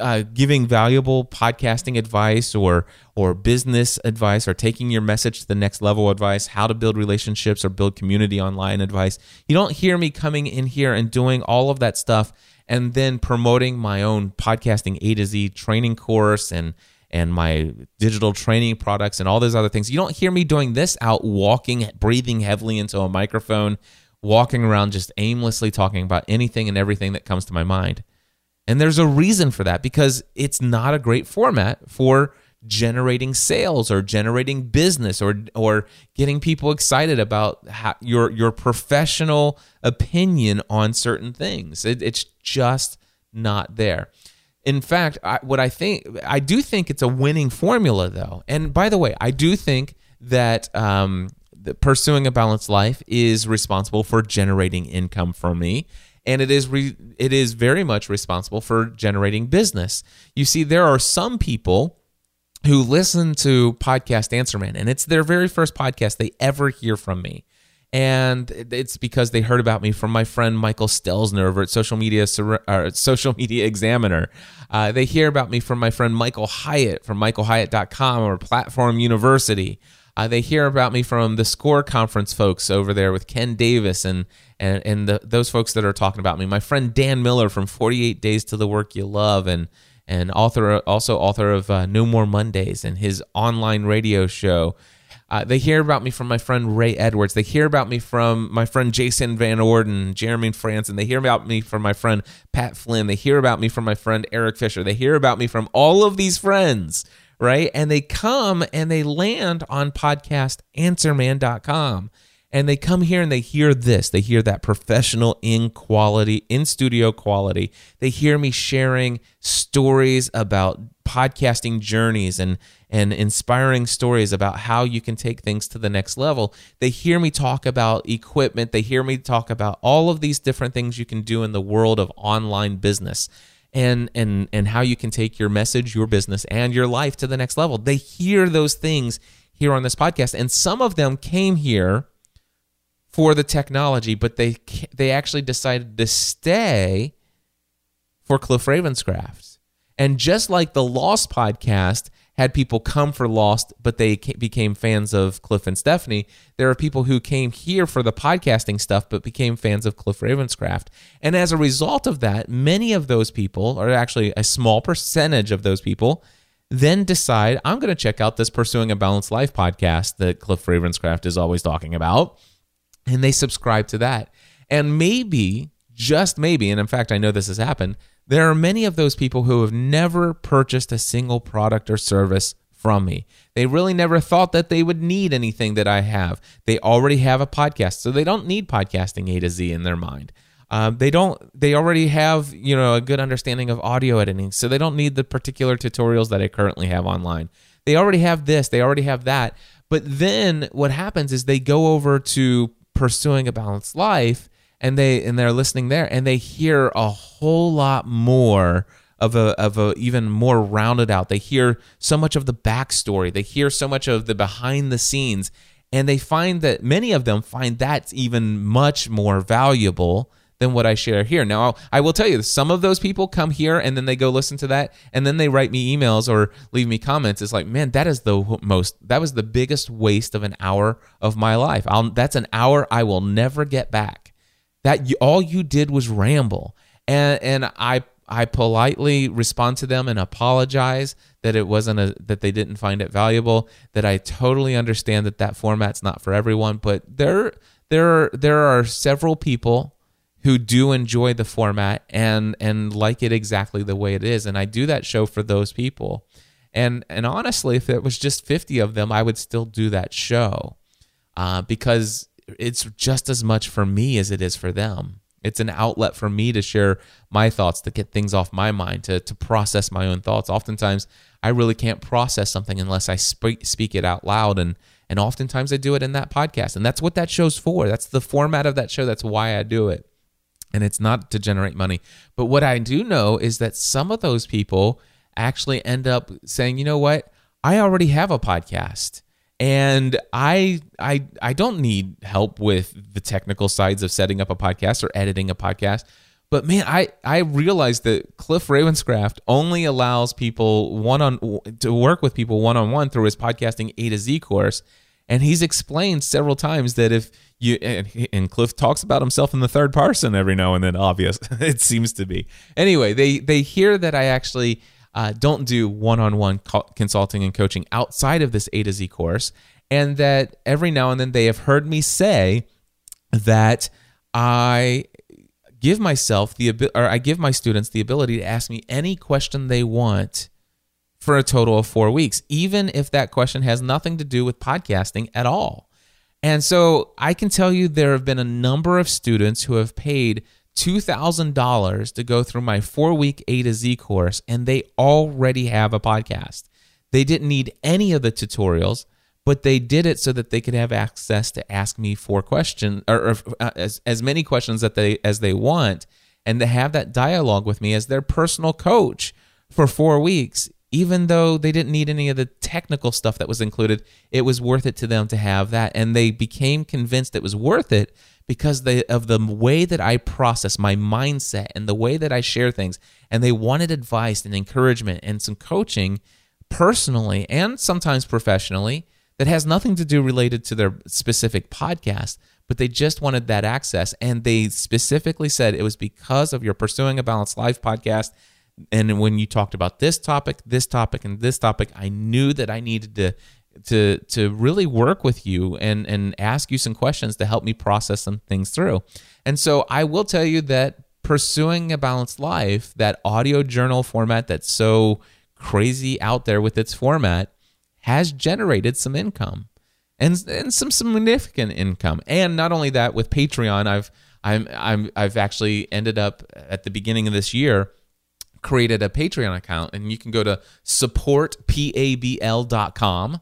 Speaker 1: Uh, giving valuable podcasting advice or or business advice or taking your message to the next level advice how to build relationships or build community online advice you don't hear me coming in here and doing all of that stuff and then promoting my own podcasting A to Z training course and and my digital training products and all those other things. You don't hear me doing this out walking, breathing heavily into a microphone, walking around just aimlessly talking about anything and everything that comes to my mind. And there's a reason for that because it's not a great format for generating sales or generating business or or getting people excited about how, your your professional opinion on certain things. It, it's just not there. In fact, I, what I think I do think it's a winning formula though. And by the way, I do think that um, pursuing a balanced life is responsible for generating income for me and it is re- it is very much responsible for generating business. You see there are some people who listen to Podcast Answer Man, and it's their very first podcast they ever hear from me. And it's because they heard about me from my friend Michael Stelzner over at Social Media uh, Social Media Examiner. Uh, they hear about me from my friend Michael Hyatt from michaelhyatt.com or Platform University. Uh, they hear about me from the SCORRE Conference folks over there with Ken Davis and and and the, those folks that are talking about me. My friend Dan Miller from 48 Days to the Work You Love and and author also author of uh, No More Mondays and his online radio show. Uh, they hear about me from my friend Ray Edwards. They hear about me from my friend Jason Van Orden, Jeremy Frandsen. They hear about me from my friend Pat Flynn. They hear about me from my friend Erik Fisher. They hear about me from all of these friends, right? And they come and they land on podcastanswerman.com and they come here and they hear this. They hear that professional in quality in studio quality. They hear me sharing stories about podcasting journeys and and inspiring stories about how you can take things to the next level. They hear me talk about equipment. They hear me talk about all of these different things you can do in the world of online business and and and how you can take your message your business and your life to the next level they hear those things here on this podcast and some of them came here for the technology, but they they actually decided to stay for Cliff Ravenscraft. And just like the Lost podcast had people come for Lost, but they became fans of Cliff and Stephanie, there are people who came here for the podcasting stuff, but became fans of Cliff Ravenscraft. And as a result of that, many of those people, or actually a small percentage of those people, then decide I'm going to check out this Pursuing a Balanced Life podcast that Cliff Ravenscraft is always talking about and they subscribe to that. And maybe, just maybe, and in fact, I know this has happened, there are many of those people who have never purchased a single product or service from me. They really never thought that they would need anything that I have. They already have a podcast, so they don't need podcasting A to Z in their mind. Um, they don't. They already have you know a good understanding of audio editing, so they don't need the particular tutorials that I currently have online. They already have this. They already have that. But then what happens is they go over to pursuing a balanced life, and they and they're listening there, and they hear a whole lot more of a of a even more rounded out. They hear so much of the backstory. They hear so much of the behind the scenes, and they find that many of them find that's even much more valuable than what I share here. Now, I will tell you, some of those people come here and then they go listen to that and then they write me emails or leave me comments. It's like, man, that is the most, that was the biggest waste of an hour of my life. I'll, that's an hour I will never get back. That you, all you did was ramble. And, and I, I politely respond to them and apologize that it wasn't a that they didn't find it valuable. That I totally understand that that format's not for everyone, but there there are, there are several people who do enjoy the format and and like it exactly the way it is and I do that show for those people. And and honestly, if it was just 50 of them, I would still do that show. Uh, because it's just as much for me as it is for them. It's an outlet for me to share my thoughts, to get things off my mind, to to process my own thoughts. Oftentimes, I really can't process something unless I speak speak it out loud and and oftentimes I do it in that podcast. And that's what that show's for. That's the format of that show. That's why I do it and it's not to generate money. But what I do know is that some of those people actually end up saying, you know what, I already have a podcast. And I I I don't need help with the technical sides of setting up a podcast or editing a podcast. But man, I I realized that Cliff Ravenscraft only allows people one on to work with people one on one through his podcasting A to Z course, and he's explained several times that if you and, and Cliff talks about himself in the third person every now and then. Obvious, *laughs* it seems to be. Anyway, they they hear that I actually uh, don't do one-on-one co- consulting and coaching outside of this A to Z course, and that every now and then they have heard me say that I give myself the or I give my students the ability to ask me any question they want for a total of 4 weeks even if that question has nothing to do with podcasting at all. And so I can tell you there have been a number of students who have paid $2,000 to go through my four week A to Z course, and they already have a podcast. They didn't need any of the tutorials, but they did it so that they could have access to ask me four questions or, or uh, as, as many questions that they as they want and to have that dialogue with me as their personal coach for four weeks even though they didn't need any of the technical stuff that was included, it was worth it to them to have that. And they became convinced it was worth it because they, of the way that I process my mindset and the way that I share things. And they wanted advice and encouragement and some coaching personally and sometimes professionally that has nothing to do related to their specific podcast but they just wanted that access and they specifically said it was because of your pursuing a balanced life podcast and when you talked about this topic, this topic, and this topic, I knew that I needed to to to really work with you and and ask you some questions to help me process some things through. And so I will tell you that pursuing a balanced life, that audio journal format that's so crazy out there with its format, has generated some income and and some significant income. And not only that, with Patreon, I've I'm I'm I've actually ended up at the beginning of this year created a Patreon account, and you can go to supportpabl.com.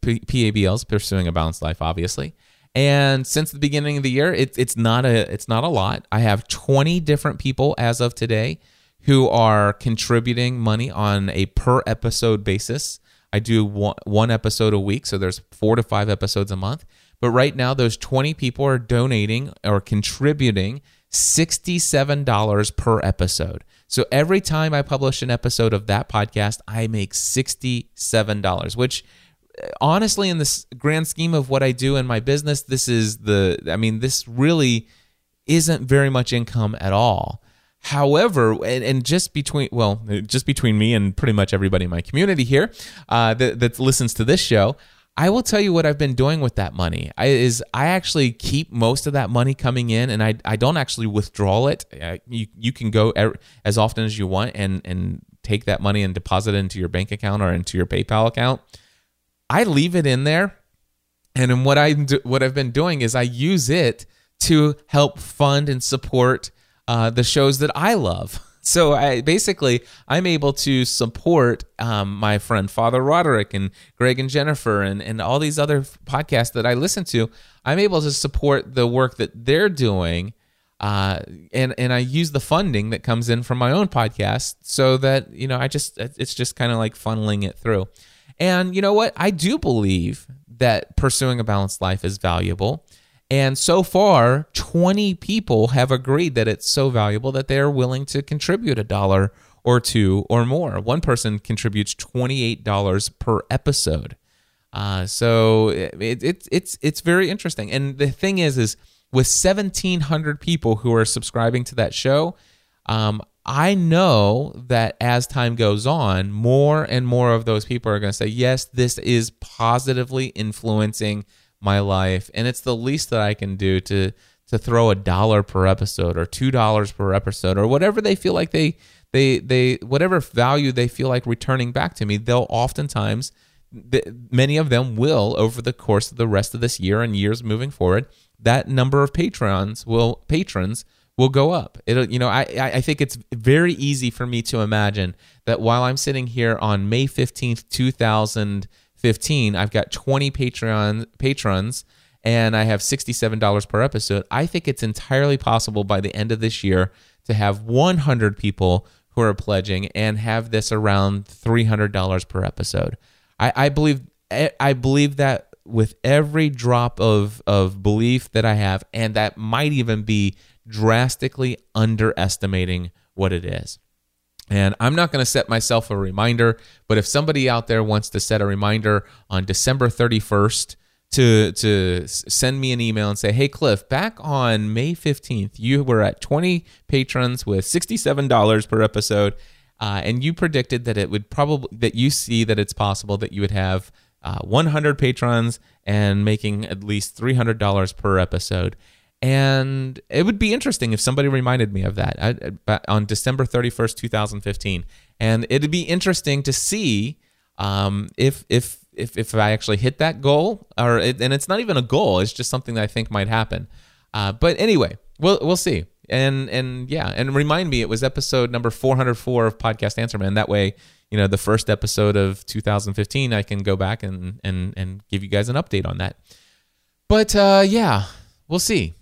Speaker 1: PABL is pursuing a balanced life, obviously. And since the beginning of the year, it, it's not a it's not a lot. I have 20 different people as of today who are contributing money on a per episode basis. I do one, one episode a week, so there's four to five episodes a month. But right now, those 20 people are donating or contributing $67 per episode. So every time I publish an episode of that podcast, I make $67, which uh, honestly, in this grand scheme of what I do in my business, this is the, I mean, this really isn't very much income at all. However, and, and, just between well, just between me and pretty much everybody in my community here uh, that, that listens to this show, I will tell you what I've been doing with that money. I, is I actually keep most of that money coming in, and I, I don't actually withdraw it. Uh, you you can go er, as often as you want and and take that money and deposit it into your bank account or into your PayPal account. I leave it in there, and then what I do, what I've been doing is I use it to help fund and support uh, the shows that I love. *laughs* So I basically I'm able to support um, my friend Father Roderick and Greg and Jennifer and and all these other podcasts that I listen to. I'm able to support the work that they're doing. Uh, and and I use the funding that comes in from my own podcast so that you know I just it's just kind of like funneling it through. And you know what? I do believe that pursuing a balanced life is valuable. And so far, 20 people have agreed that it's so valuable that they're willing to contribute a dollar or two or more. One person contributes $28 per episode. Uh, so it, it, it's it's very interesting. And the thing is, is with 1,700 people who are subscribing to that show, um, I know that as time goes on, more and more of those people are going to say, yes, this is positively influencing my life and it's the least that I can do to to throw a dollar per episode or two dollars per episode or whatever they feel like they they they whatever value they feel like returning back to me. They'll oftentimes many of them will over the course of the rest of this year and years moving forward that number of patrons will patrons will go up. It'll, you know I I think it's very easy for me to imagine that while I'm sitting here on May 15th 2000 15, I've got 20 Patreon patrons and I have $67 per episode. I think it's entirely possible by the end of this year to have 100 people who are pledging and have this around $300 per episode. I, I believe eh, I believe that with every drop of of belief that I have, and that might even be drastically underestimating what it is. And I'm not going to set myself a reminder, but if somebody out there wants to set a reminder on December 31st to to send me an email and say, "Hey Cliff, back on May 15th, you were at 20 patrons with $67 per episode, uh, and you predicted that it would probably that you see that it's possible that you would have uh, 100 patrons and making at least $300 per episode." And it would be interesting if somebody reminded me of that I, on December 31st, 2015. And it'd be interesting to see um, if, if, if, if I actually hit that goal, or it, and it's not even a goal, it's just something that I think might happen. Uh, but anyway, we'll, we'll see. And, and yeah, and remind me, it was episode number 404 of Podcast Answer Man. That way, you know, the first episode of 2015, I can go back and, and, and give you guys an update on that. But uh, yeah, we'll see.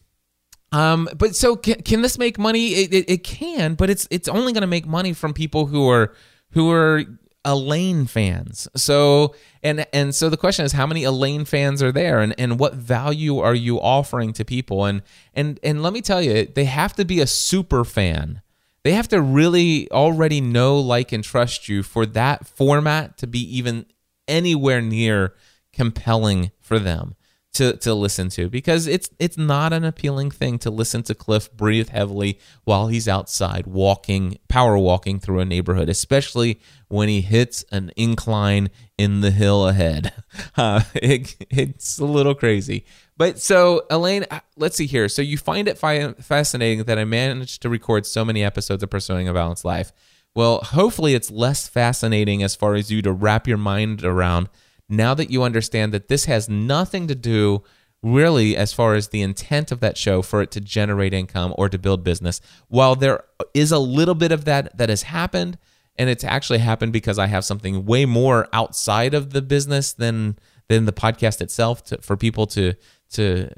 Speaker 1: Um, but so can, can this make money? It, it, it can, but it's it's only going to make money from people who are who are Alain fans. So and and so the question is how many Alain fans are there and, and what value are you offering to people? And and and let me tell you, they have to be a super fan. They have to really already know, like, and trust you for that format to be even anywhere near compelling for them to to listen to because it's it's not an appealing thing to listen to Cliff breathe heavily while he's outside walking power walking through a neighborhood especially when he hits an incline in the hill ahead. *laughs* Uh, it, it's a little crazy. But so Alain uh, let's see here. So you find it fi- fascinating that I managed to record so many episodes of pursuing a balanced life. Well hopefully it's less fascinating as far as you to wrap your mind around now that you understand that this has nothing to do really as far as the intent of that show for it to generate income or to build business. While there is a little bit of that that has happened and it's actually happened because i have something way more outside of the business than than the podcast itself to, for people to to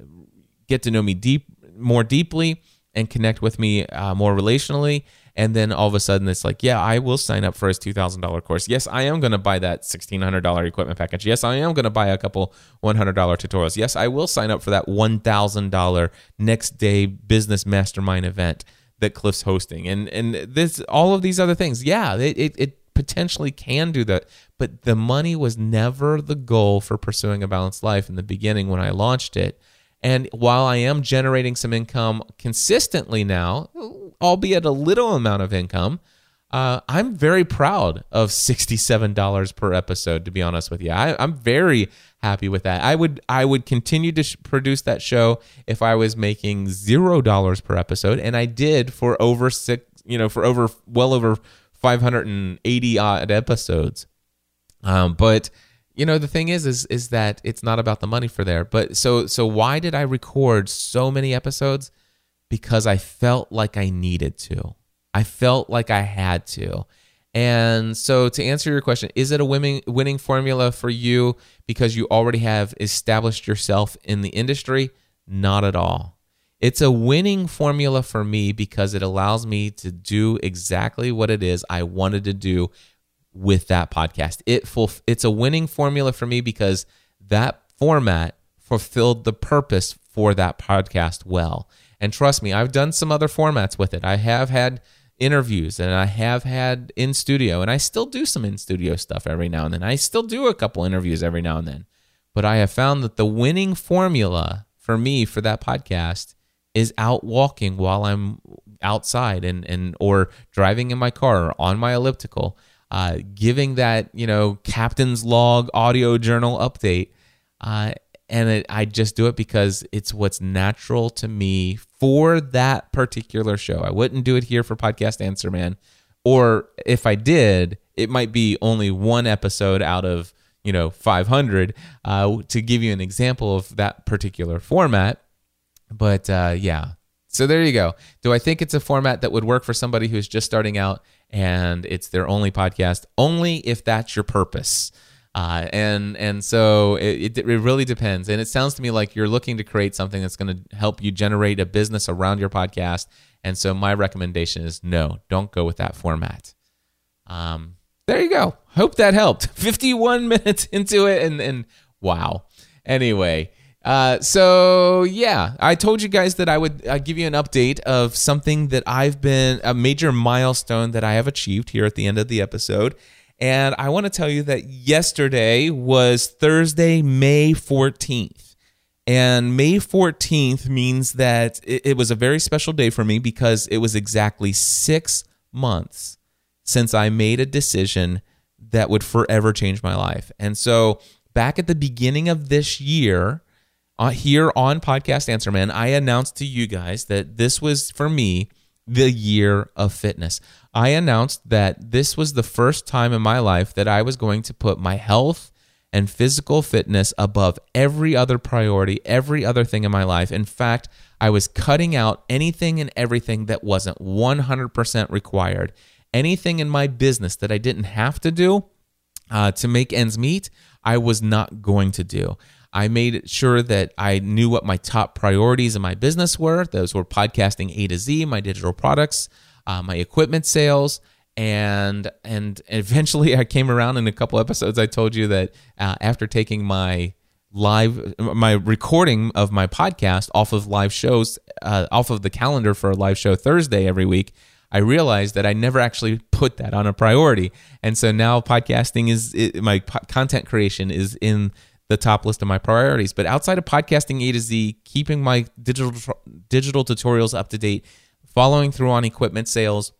Speaker 1: get to know me deep more deeply and connect with me uh, more relationally and then all of a sudden it's like yeah i will sign up for his $2000 course. Yes i am going to buy that $1600 equipment package. Yes i am going to buy a couple $100 tutorials. Yes i will sign up for that $1000 next day business mastermind event that cliff's hosting. And and this all of these other things. Yeah it, it, it potentially can do that. But the money was never the goal for pursuing a balanced life in the beginning when i launched it. And while I am generating some income consistently now, albeit a little amount of income, uh, I'm very proud of $67 per episode. To be honest with you, I, am very happy with that. I would I would continue to sh- produce that show if I was making zero dollars per episode, and I did for over six, you know, for over well over 580 odd episodes. Um, but you know the thing is is is that it's not about the money for there. But so so why did I record so many episodes? Because I felt like I needed to. I felt like I had to. And so to answer your question, is it a winning winning formula for you because you already have established yourself in the industry? Not at all. It's a winning formula for me because it allows me to do exactly what it is I wanted to do with that podcast. It full, it's a winning formula for me because that format fulfilled the purpose for that podcast well. And trust me, I've done some other formats with it. I have had interviews and I have had in studio and I still do some in studio stuff every now and then. I still do a couple interviews every now and then. But I have found that the winning formula for me for that podcast is out walking while I'm outside and, and or driving in my car or on my elliptical, uh, giving that you know captain's log audio journal update, uh, and it, I just do it because it's what's natural to me for that particular show. I wouldn't do it here for Podcast Answer Man, or if I did, it might be only one episode out of you know 500 uh, to give you an example of that particular format but uh, yeah, so there you go. Do I think it's a format that would work for somebody who's just starting out and it's their only podcast? Only if that's your purpose. Uh, and and so it, it really depends. And it sounds to me like you're looking to create something that's going to help you generate a business around your podcast. And so my recommendation is no, don't go with that format. Um, there you go. Hope that helped. *laughs* 51 minutes into it, and and wow. Anyway. Uh, so yeah, I told you guys that I would uh, give you an update of something that I've been a major milestone that I have achieved here at the end of the episode. And I want to tell you that yesterday was Thursday, May 14th. And May 14th means that it, it was a very special day for me because it was exactly six months since I made a decision that would forever change my life. And so back at the beginning of this year, uh, here on Podcast Answer Man, I announced to you guys that this was for me the year of fitness. I announced that this was the first time in my life that I was going to put my health and physical fitness above every other priority, every other thing in my life. In fact, I was cutting out anything and everything that wasn't 100% required. Anything in my business that I didn't have to do uh, to make ends meet, I was not going to do. I made sure that I knew what my top priorities in my business were. Those were podcasting A to Z, my digital products, uh, my equipment sales, and and eventually I came around in a couple episodes. I told you that uh, after taking my live my recording of my podcast off of live shows uh, off of the calendar for a live show Thursday every week. I realized that I never actually put that on a priority, and so now podcasting is it, my po- content creation is in the top list of my priorities. But outside of podcasting A to Z, keeping my digital digital tutorials up to date, following through on equipment sales,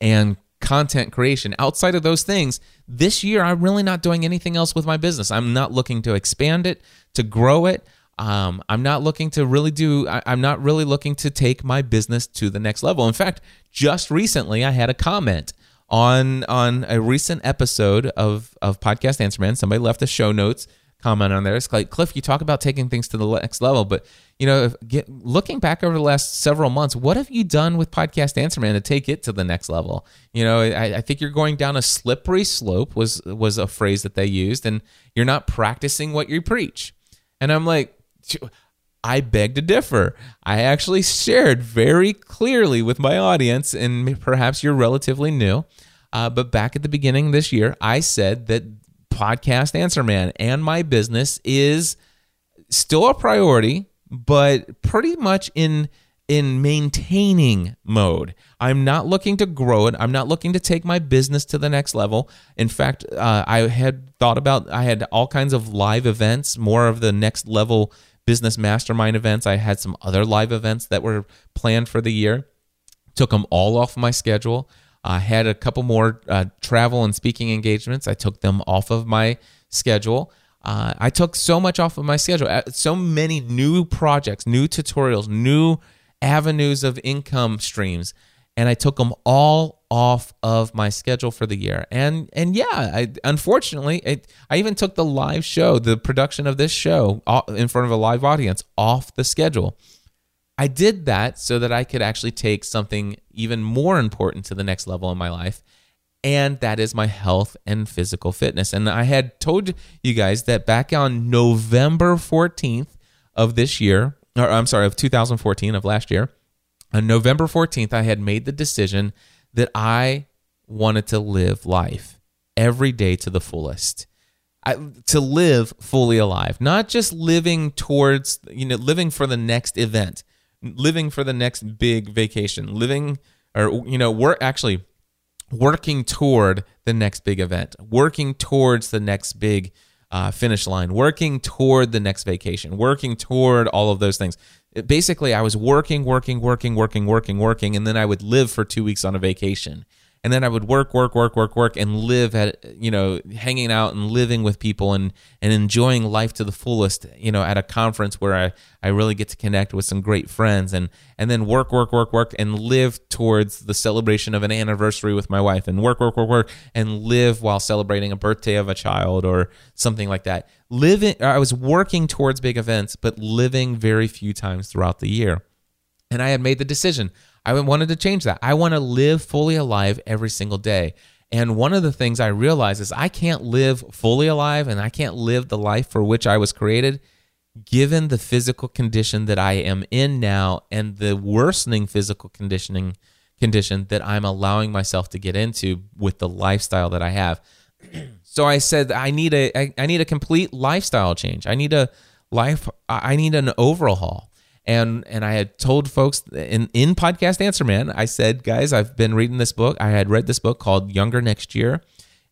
Speaker 1: and content creation. Outside of those things, this year I'm really not doing anything else with my business. I'm not looking to expand it, to grow it. Um, I'm not looking to really do. I, I'm not really looking to take my business to the next level. In fact, just recently I had a comment on on a recent episode of of podcast Answer Man. Somebody left the show notes comment on there. It's like Cliff, you talk about taking things to the next level, but you know, get, looking back over the last several months, what have you done with Podcast Answer Man to take it to the next level? You know, I, I think you're going down a slippery slope was was a phrase that they used, and you're not practicing what you preach. And I'm like, I beg to differ. I actually shared very clearly with my audience, and perhaps you're relatively new. Uh, but back at the beginning this year, I said that podcast answer man and my business is still a priority but pretty much in in maintaining mode. I'm not looking to grow it. I'm not looking to take my business to the next level. In fact uh, i had thought about i had all kinds of live events more of the next level business mastermind events. I had some other live events that were planned for the year. Took them all off my schedule. I had a couple more uh, travel and speaking engagements. I took them off of my schedule. Uh, I took so much off of my schedule. Uh, so many new projects, new tutorials, new avenues of income streams. and I took them all off of my schedule for the year. And and yeah, I, unfortunately, it, I even took the live show, the production of this show in front of a live audience off the schedule. I did that so that I could actually take something even more important to the next level in my life. And that is my health and physical fitness. And I had told you guys that back on November 14th of this year, or I'm sorry, of 2014 of last year, on November 14th, I had made the decision that I wanted to live life every day to the fullest. I, to live fully alive, not just living towards, you know, living for the next event, living for the next big vacation, living, or, you know, we're actually working toward the next big event, working towards the next big uh, finish line, working toward the next vacation, working toward all of those things. It- basically, I was working, working, working, working, working, working, and then I would live for two weeks on a vacation. And then I would work, work, work, work, work, and live at, you know, hanging out and living with people and, and enjoying life to the fullest, you know, at a conference where I, I really get to connect with some great friends and, and then work, work, work, work, and live towards the celebration of an anniversary with my wife and work, work, work, work, and live while celebrating a birthday of a child or something like that. Living, I was working towards big events, but living very few times throughout the year. And I had made the decision. I wanted to change that. I want to live fully alive every single day. And one of the things I realized is I can't live fully alive and I can't live the life for which I was created given the physical condition that I am in now and the worsening physical conditioning condition that I'm allowing myself to get into with the lifestyle that I have. *clears throat* so I said I need a I, I need a complete lifestyle change. I need a life I need an overhaul. And and I had told folks in in podcast Answer Man, I said, guys, I've been reading this book. I had read this book called Younger Next Year.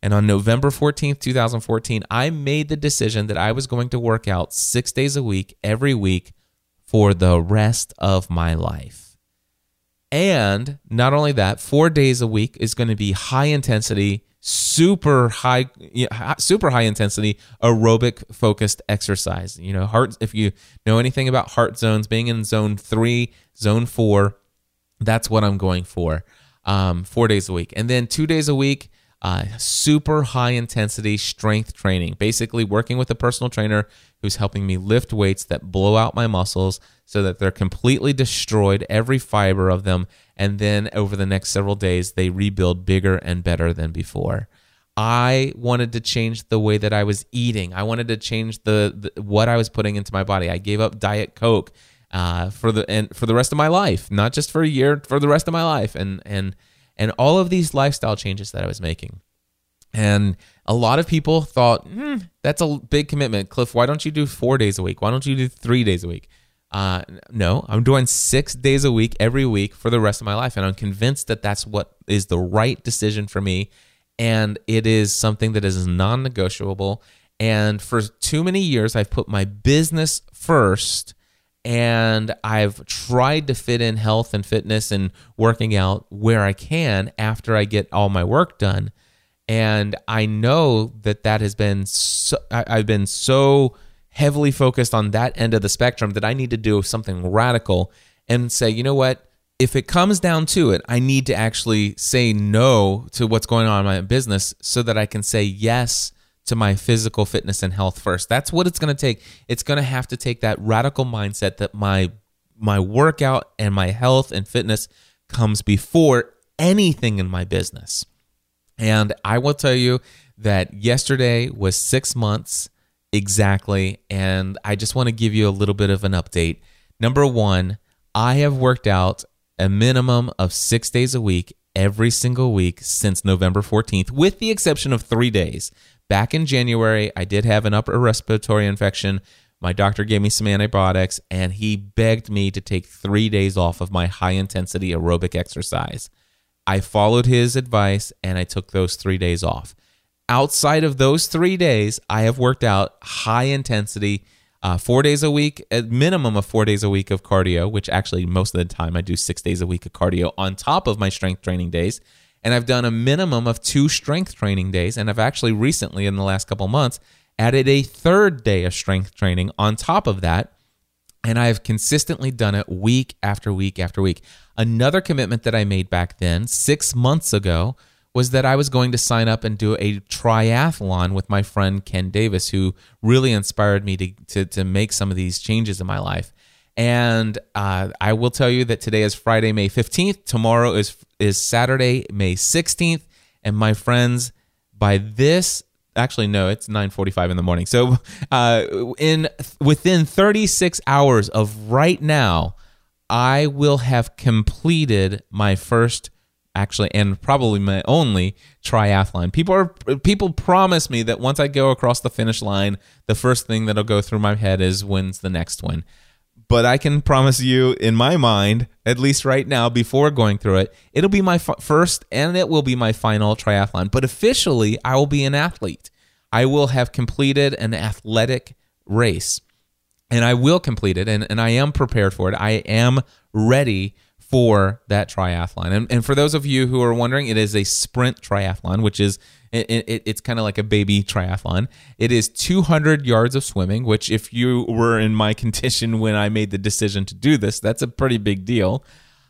Speaker 1: And on November 14th, 2014, I made the decision that I was going to work out 6 days a week every week for the rest of my life. And not only that, 4 days a week is going to be high intensity super high super high intensity aerobic focused exercise. You know heart if you know anything about heart zones being in zone 3 zone 4 that's what i'm going for um, four days a week. And then two days a week uh, super high intensity strength training basically working with a personal trainer who's helping me lift weights that blow out my muscles so that they're completely destroyed every fiber of them and then over the next several days they rebuild bigger and better than before. I wanted to change the way that i was eating. I wanted to change the, the what i was putting into my body. I gave up diet coke uh, for the and for the rest of my life not just for a year for the rest of my life. And and and all of these lifestyle changes that i was making. And a lot of people thought hmm, that's a big commitment. Cliff why don't you do four days a week? Why don't you do three days a week uh, no, I'm doing six days a week every week for the rest of my life. And I'm convinced that that's what is the right decision for me. And it is something that is non negotiable. And for too many years, I've put my business first and I've tried to fit in health and fitness and working out where I can after I get all my work done. And I know that that has been so, I've been so heavily focused on that end of the spectrum that I need to do something radical and say, you know what? If it comes down to it, I need to actually say no to what's going on in my business so that I can say yes to my physical fitness and health first. That's what it's going to take. It's going to have to take that radical mindset that my my workout and my health and fitness comes before anything in my business. And I will tell you that yesterday was 6 months exactly. And I just want to give you a little bit of an update. Number one, I have worked out a minimum of six days a week every single week since November 14th, with the exception of three days. Back in January, I did have an upper respiratory infection. My doctor gave me some antibiotics, and he begged me to take three days off of my high intensity aerobic exercise. I followed his advice and I took those three days off outside of those three days, I have worked out high intensity, uh, four days a week, a minimum of four days a week of cardio, which actually most of the time I do six days a week of cardio on top of my strength training days. And I've done a minimum of two strength training days. And I've actually recently, in the last couple months, added a third day of strength training on top of that. And I've consistently done it week after week after week. Another commitment that I made back then, six months ago, was that I was going to sign up and do a triathlon with my friend Ken Davis, who really inspired me to, to, to make some of these changes in my life. And uh, I will tell you that today is Friday, May 15th. Tomorrow is is Saturday, May 16th. And my friends, by this actually no it's 9:45 in the morning so *laughs* uh, in within 36 hours of right now I will have completed my first actually and probably my only triathlon people are people promise me that once I go across the finish line the first thing that'll go through my head is when's the next one but I can promise you, in my mind, at least right now, before going through it, it'll be my f- first and it will be my final triathlon. But officially, I will be an athlete. I will have completed an athletic race and I will complete it. And, and I am prepared for it. I am ready for that triathlon. And, and for those of you who are wondering, it is a sprint triathlon, which is it, it, it's kind of like a baby triathlon. It is 200 yards of swimming, which if you were in my *laughs* condition when I made the decision to do this, that's a pretty big deal.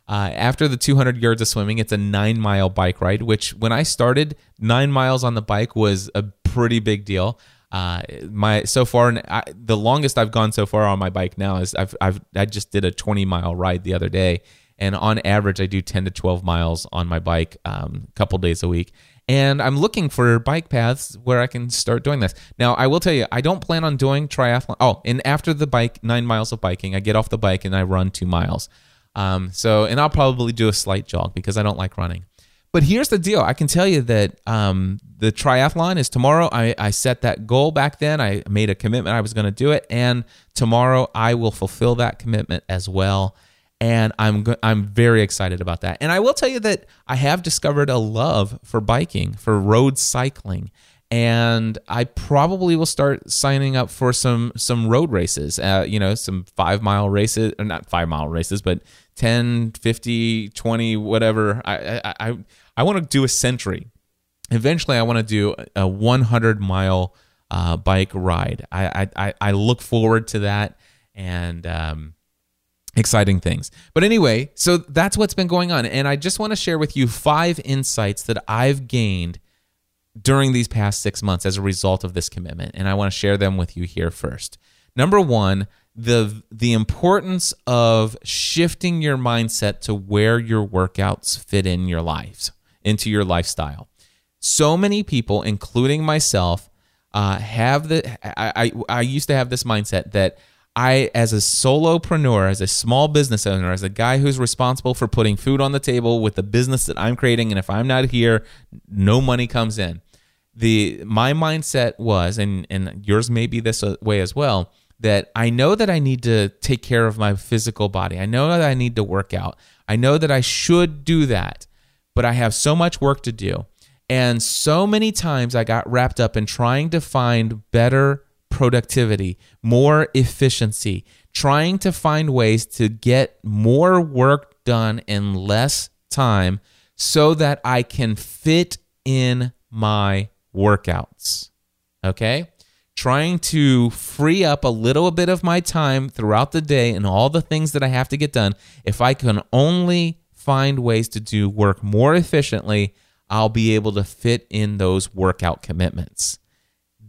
Speaker 1: Uh, after the 200 yards of swimming, it's a nine mile bike ride, which when I started, nine miles on the bike was a pretty big deal. Uh, my so far, I, the longest I've gone so far on my bike now is I've, I've I just did a 20 mile ride the other day, and on average, I do 10 to 12 miles on my bike um, a couple days a week. And I'm looking for bike paths where I can start doing this. Now, I will tell you, I don't plan on doing triathlon. Oh, and after the bike, nine miles of biking, I get off the bike and I run two miles. Um, so, and I'll probably do a slight jog because I don't like running. But here's the deal. I can tell you that um, the triathlon is tomorrow. I, I set that goal back then. I made a commitment I was going to do it. And tomorrow I will fulfill that commitment as well and I'm I'm very excited about that. And I will tell you that I have discovered a love for biking, for road cycling, and I probably will start signing up for some some road races. Uh, you know, some five mile races, or not five mile races, but 10, 50, 20, whatever. I I I, I want to do a century. Eventually, I want to do a 100 mile uh, bike ride. I, I I look forward to that, and um, exciting things. But anyway, so that's what's been going on. And I just want to share with you five insights that I've gained during these past six months as a result of this commitment. And I want to share them with you here first. Number one, the the importance of shifting your mindset to where your workouts fit in your lives, into your lifestyle. So many people, including myself, uh, have the I, I I used to have this mindset that I, as a solopreneur, as a small business owner, as a guy who's responsible for putting food on the table with the business that I'm creating, and if I'm not here, no money comes in. The my mindset was, and and yours may be this uh, way as well, that I know that I need to take care of my physical body. I know that I need to work out. I know that I should do that, but I have so much work to do. And so many times I got wrapped up in trying to find better productivity, more efficiency, trying to find ways to get more work done in less time so that I can fit in my workouts. Okay? Trying to free up a little bit of my time throughout the day and all the things that I have to get done. If I can only find ways to do work more efficiently, I'll be able to fit in those workout commitments.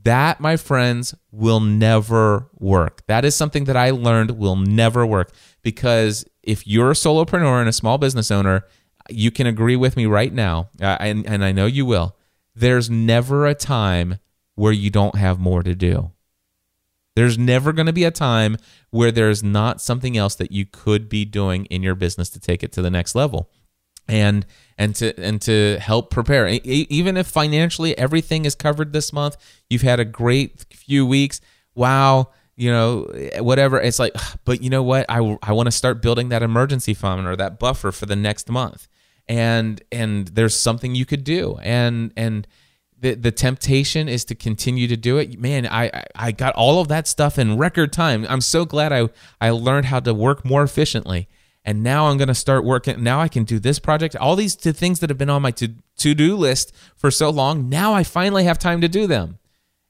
Speaker 1: That, my friends, will never work. That is something that I learned will never work because if you're a solopreneur and a small business owner, you can agree with me right now, uh, and, and I know you will. There's never a time where you don't have more to do. There's never going to be a time where there's not something else that you could be doing in your business to take it to the next level and and to and to help prepare. Even if financially everything is covered this month you've had a great few weeks. Wow you know whatever. It's like but you know what? I, I want to start building that emergency fund or that buffer for the next month. And and there's something you could do. And and the, the temptation is to continue to do it. Man I, I got all of that stuff in record time. I'm so glad i i learned how to work more efficiently and now I'm going to start working. Now I can do this project. All these two things that have been on my to do list for so long. Now I finally have time to do them,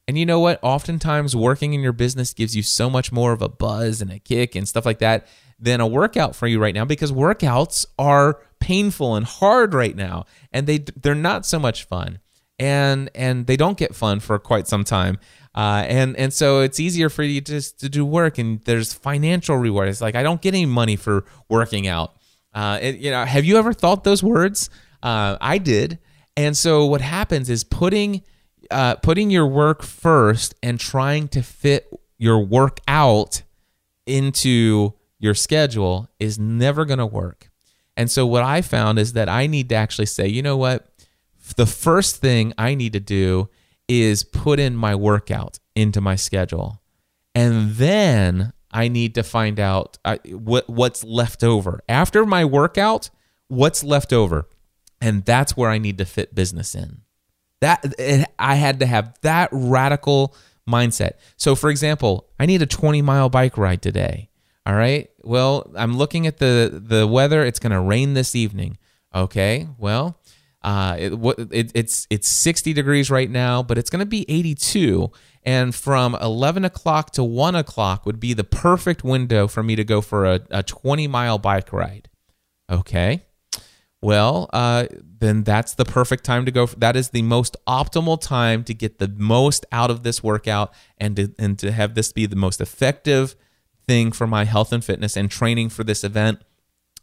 Speaker 1: And you know what? Oftentimes, working in your business gives you so much more of a buzz and a kick and stuff like that than a workout for you right now because workouts are painful and hard right now, and they they're not so much fun, and and they don't get fun for quite some time. Uh, and and so it's easier for you just to do work, and there's financial reward. It's like I don't get any money for working out. Uh, it, you know, have you ever thought those words? Uh, I did, and so what happens is putting uh, putting your work first and trying to fit your work out into your schedule is never going to work. And so what I found is that I need to actually say, you know what? The first thing I need to do is put in my workout into my schedule. And then I need to find out what what's left over. After my workout, what's left over? And that's where I need to fit business in. That it, I had to have that radical mindset. So for example, I need a 20 mile bike ride today. All right. Well, I'm looking at the the weather. It's going to rain this evening. Okay. Well, uh, it, it, it's it's 60 degrees right now, but it's going to be 82. And from 11 o'clock to 1 o'clock would be the perfect window for me to go for a, a 20 mile bike ride. Okay. Well, uh, then that's the perfect time to go. That is the most optimal time to get the most out of this workout and to, and to have this be the most effective thing for my health and fitness and training for this event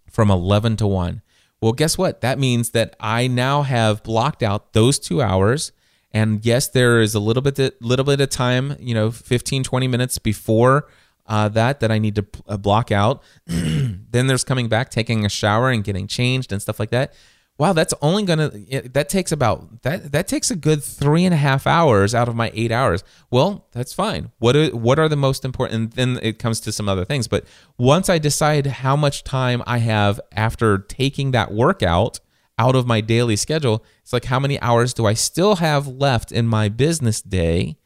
Speaker 1: from 11 to 1. Well, guess what? That means that I now have blocked out those two hours. And yes, there is a little bit, little bit of time, you know, 15, 20 minutes before uh, that that I need to uh, block out. *clears throat* then there's coming back, taking a shower and getting changed and stuff like that wow, that's only gonna that takes about that that takes a good three and a half hours out of my eight hours. Well, that's fine. What are what are the most important? And then it comes to some other things. But once I decide how much time I have after taking that workout out of my daily schedule, it's like how many hours do I still have left in my business day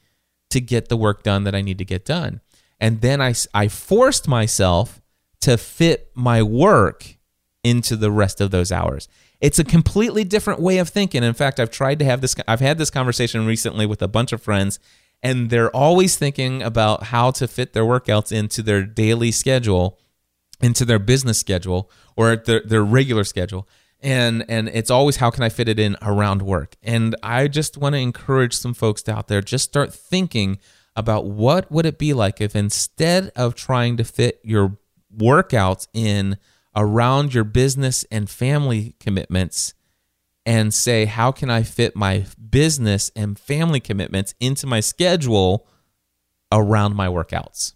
Speaker 1: to get the work done that I need to get done? And then I I forced myself to fit my work into the rest of those hours. It's a completely different way of thinking. In fact, I've tried to have this I've had this conversation recently with a bunch of friends and they're always thinking about how to fit their workouts into their daily schedule, into their business schedule or their, their regular schedule. And and it's always how can I fit it in around work? And I just want to encourage some folks out there just start thinking about what would it be like if instead of trying to fit your workouts in around your business and family commitments and say, how can I fit my business and family commitments into my schedule around my workouts?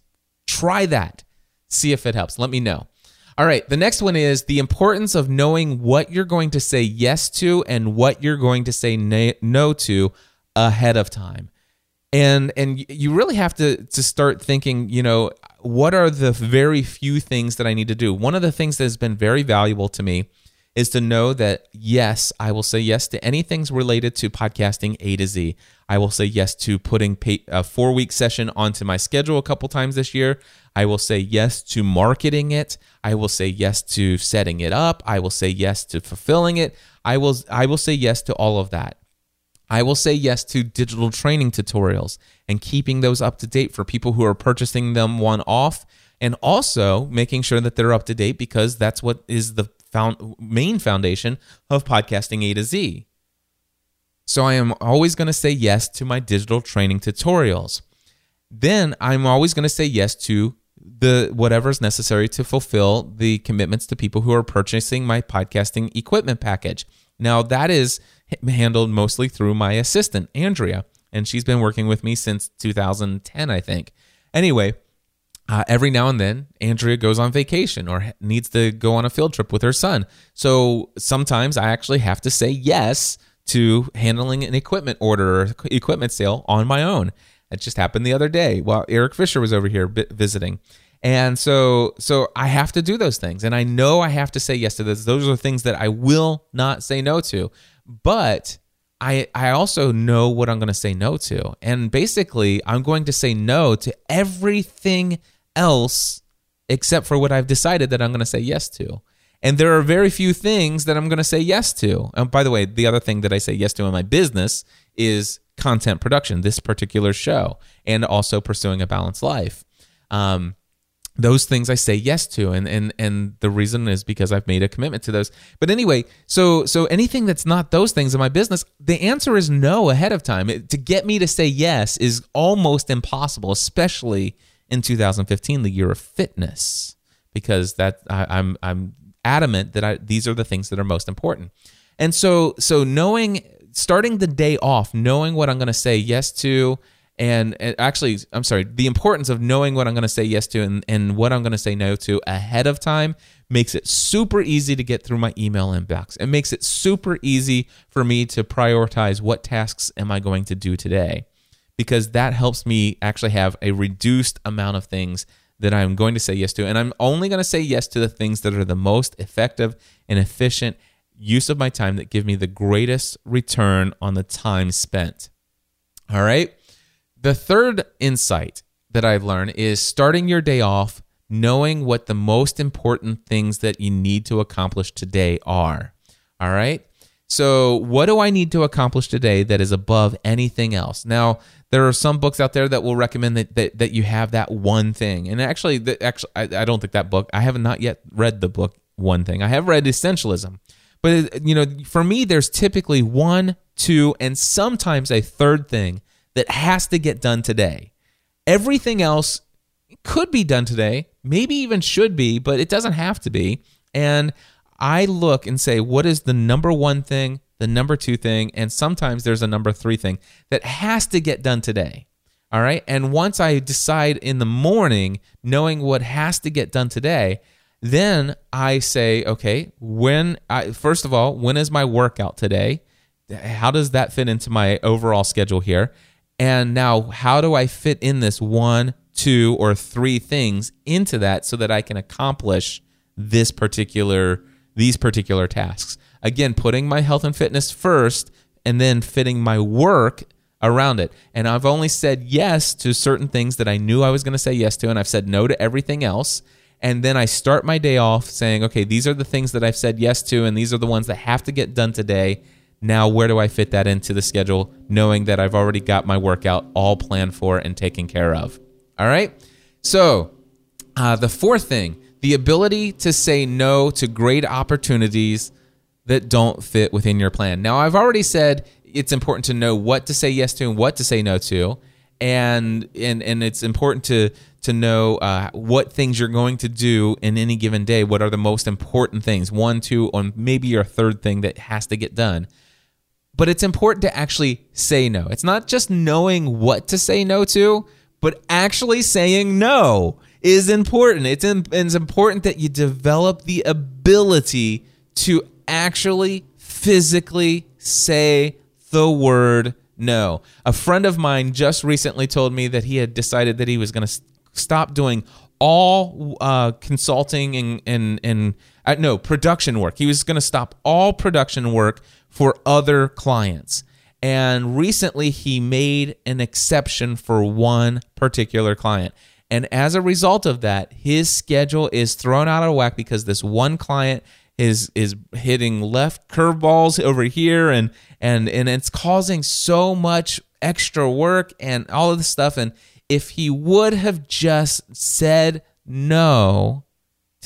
Speaker 1: Try that. See if it helps. Let me know. All right, the next one is the importance of knowing what you're going to say yes to and what you're going to say no to ahead of time. And and you really have to to start thinking, you know, what are the very few things that I need to do? One of the things that has been very valuable to me is to know that yes, I will say yes to anything related to podcasting A to Z. I will say yes to putting a four week session onto my schedule a couple times this year. I will say yes to marketing it. I will say yes to setting it up. I will say yes to fulfilling it. I will I will say yes to all of that. I will say yes to digital training tutorials and keeping those up to date for people who are purchasing them one off and also making sure that they're up to date because that's what is the found, main foundation of podcasting A to Z. So I am always going to say yes to my digital training tutorials. Then I'm always going to say yes to the whatever is necessary to fulfill the commitments to people who are purchasing my podcasting equipment package. Now that is handled mostly through my assistant, Andrea, and she's been working with me since 2010, I think. Anyway, uh, every now and then, Andrea goes on vacation or needs to go on a field trip with her son. So sometimes I actually have to say yes to handling an equipment order or equipment sale on my own. It just happened the other day while Erik Fisher was over here visiting. And so so I have to do those things and I know I have to say yes to those. Those are things that I will not say no to. But I I also know what I'm going to say no to. And basically, I'm going to say no to everything else except for what I've decided that I'm going to say yes to. And there are very few things that I'm going to say yes to. And by the way, the other thing that I say yes to in my business is content production, this particular show, and also pursuing a balanced life. Um, those things I say yes to, and and and the reason is because I've made a commitment to those. But anyway, so so anything that's not those things in my business, the answer is no ahead of time. It, to get me to say yes is almost impossible, especially in 2015, the year of fitness, because that I, I'm I'm adamant that I, these are the things that are most important. And so so knowing starting the day off, knowing what I'm going to say yes to and, actually i'm sorry the importance of knowing what i'm going to say yes to and, and what i'm going to say no to ahead of time makes it super easy to get through my email inbox. It makes it super easy for me to prioritize what tasks am i going to do today because that helps me actually have a reduced amount of things that i'm going to say yes to. And i'm only going to say yes to the things that are the most effective and efficient use of my time that give me the greatest return on the time spent. All right the third insight that I've learned is starting your day off knowing what the most important things that you need to accomplish today are. All right? So, what do I need to accomplish today that is above anything else? Now, there are some books out there that will recommend that, that, that you have that one thing. And actually, the, actually I, I don't think that book, I have not yet read the book One Thing. I have read Essentialism. But, you know, for me, there's typically one, two, and sometimes a third thing that has to get done today. Everything else could be done today, maybe even should be, but it doesn't have to be. And I look and say, what is the number one thing, the number two thing, and sometimes there's a number three thing that has to get done today. All right. And once I decide in the morning, knowing what has to get done today, then I say, okay, when I, first of all, when is my workout today? How does that fit into my overall schedule here? And now, how do I fit in this one, two, or three things into that so that I can accomplish this particular these particular tasks? Again, putting my health and fitness first, and then fitting my work around it. And I've only said yes to certain things that I knew I was going to say yes to, and I've said no to everything else. And then I start my day off saying, okay, these are the things that I've said yes to, and these are the ones that have to get done today now, where do I fit that into the schedule, knowing that I've already got my workout all planned for and taken care of? All right. So, uh, the fourth thing the ability to say no to great opportunities that don't fit within your plan. Now, I've already said it's important to know what to say yes to and what to say no to. And, and and it's important to to know uh, what things you're going to do in any given day. What are the most important things? One, two, or maybe your third thing that has to get done but it's important to actually say no. It's not just knowing what to say no to, but actually saying no is important. It's, in, it's important that you develop the ability to actually physically say the word no. A friend of mine just recently told me that he had decided that he was going to stop doing all uh, consulting and and and uh, no production work. He was going to stop all production work for other clients. And recently he made an exception for one particular client. And as a result of that, his schedule is thrown out of whack because this one client is is hitting left curveballs over here and and and it's causing so much extra work and all of this stuff and if he would have just said no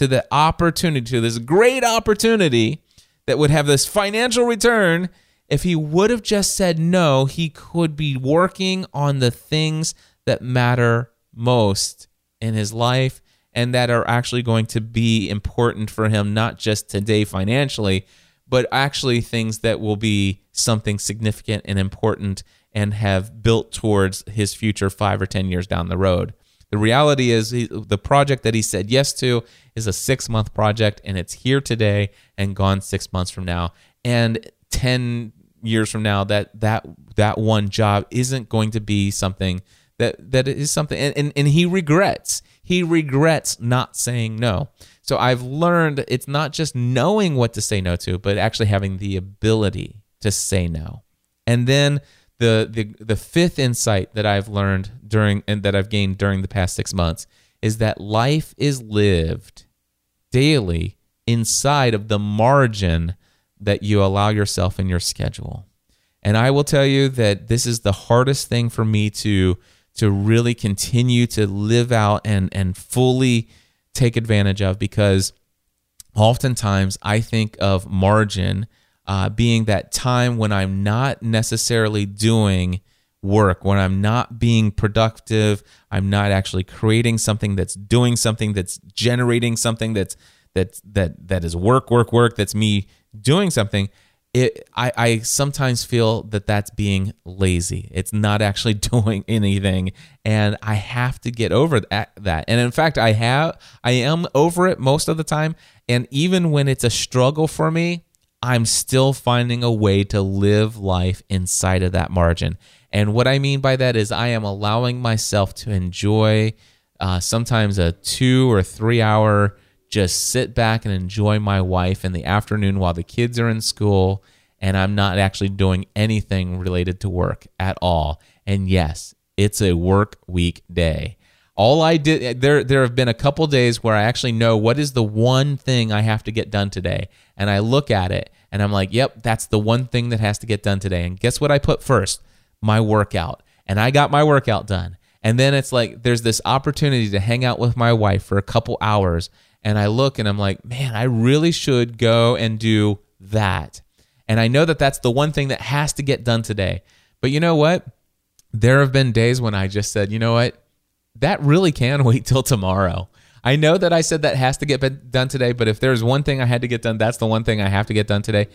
Speaker 1: to the opportunity to this great opportunity that would have this financial return, if he would have just said no, he could be working on the things that matter most in his life and that are actually going to be important for him, not just today financially, but actually things that will be something significant and important and have built towards his future five or 10 years down the road. The reality is, he, the project that he said yes to is a six month project, and it's here today and gone six months from now. And 10 years from now, that, that, that one job isn't going to be something that, that is something, and, and, and he regrets. He regrets not saying no. So I've learned it's not just knowing what to say no to, but actually having the ability to say no. And then the the the fifth insight that I've learned during and that I've gained during the past 6 months is that life is lived daily inside of the margin that you allow yourself in your schedule. And I will tell you that this is the hardest thing for me to to really continue to live out and and fully take advantage of because oftentimes I think of margin uh, being that time when I'm not necessarily doing work, when I'm not being productive, I'm not actually creating something that's doing something that's generating something that's that that that is work, work, work. That's me doing something. It, I, I sometimes feel that that's being lazy. It's not actually *laughs* doing anything, and I have to get over that. that. And in fact, I have, I am over it most of the time. And even when it's a struggle for me, I'm still finding a way to live life inside of that margin. And what I mean by that is I am allowing myself to enjoy uh, sometimes a two or three hour just sit back and enjoy my wife in the afternoon while the kids are in school and I'm not actually doing anything related to work at all. And yes, it's a work week day. All I did there there have been a couple days where I actually know what is the one thing I have to get done today. And I look at it and I'm like, "Yep, that's the one thing that has to get done today." And guess what I put first? My workout. And I got my workout done. And then it's like there's this opportunity to hang out with my wife for a couple hours and I look and I'm like, man, I really should go and do that. And I know that that's the one thing that has to get done today. But you know what? There have been days when I just said, you know what? That really can *laughs* wait till tomorrow. I know that I said that has to get done today, but if there's one thing I had to get done, that's the one thing I have to get done today.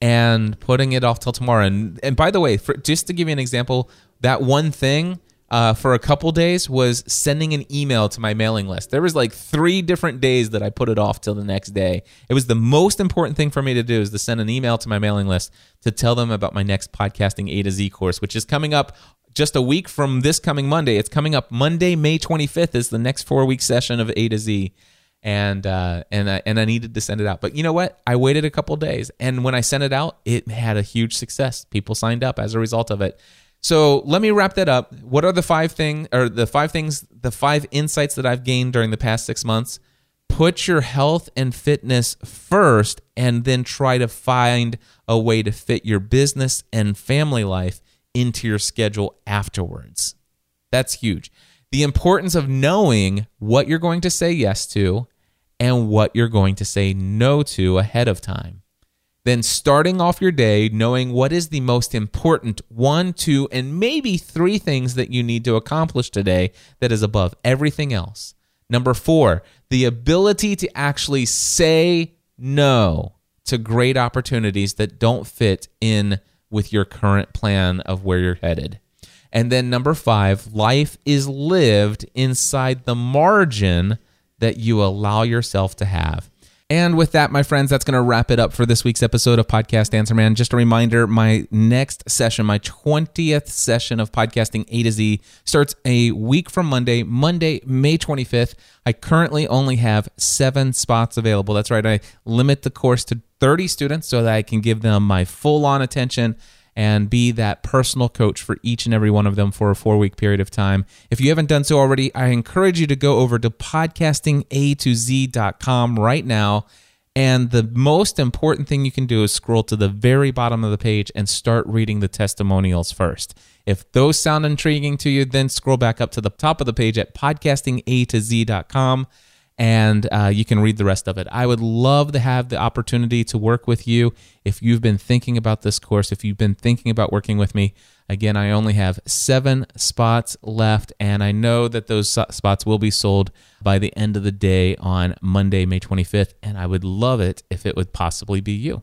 Speaker 1: And putting it off till tomorrow. And, and by the way, for, just to give you an example, that one thing uh, for a couple days was sending an email to my mailing list. There was like three different days that I put it off till the next day. It was the most important thing for me to do is to send an email to my mailing list to tell them about my next podcasting A to Z course, which is coming up just a week from this coming Monday. It's coming up Monday, May 25th is the next four week session of A to Z. And uh, and I, and I needed to send it out, but you know what? I waited a couple days, and when I sent it out, it had a huge success. People signed up as a result of it. So let me wrap that up. What are the five thing or the five things, the five insights that I've gained during the past six months? Put your health and fitness first, and then try to find a way to fit your business and family life into your schedule afterwards. That's huge. The importance of knowing what you're going to say yes to and what you're going to say no to ahead of time. Then starting off your day knowing what is the most important one, two, and maybe three things that you need to accomplish today that is above everything else. Number four, the ability to actually say no to great opportunities that don't fit in with your current plan of where you're headed. And then number five, life is lived inside the margin that you allow yourself to have. And with that, my friends, that's going to wrap it up for this week's episode of Podcast Answer Man. Just a reminder my next session, my 20th session of podcasting A to Z, starts a week from Monday, Monday, May 25th. I currently only have seven spots available. That's right. I limit the course to 30 students so that I can give them my full on attention and be that personal coach for each and every one of them for a four week period of time. If you haven't done so already, I encourage you to go over to podcastinga2z.com right now. And the most important thing you can do is scroll to the very bottom of the page and start reading the testimonials first. If those sound intriguing to you, then scroll back up to the top of the page at podcastinga2z.com and uh, you can read the rest of it. I would love to have the opportunity to work with you. If you've been thinking about this course, if you've been thinking about working with me, again, I only have seven spots left, and I know that those spots will be sold by the end of the day on Monday, May 25th, and I would love it if it would possibly be you.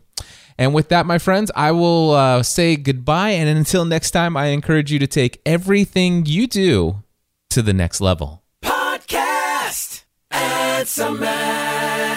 Speaker 1: And with that, my friends, I will uh, say goodbye. And until next time, I encourage you to take everything you do to the next level.
Speaker 11: Podcast. Answer Man.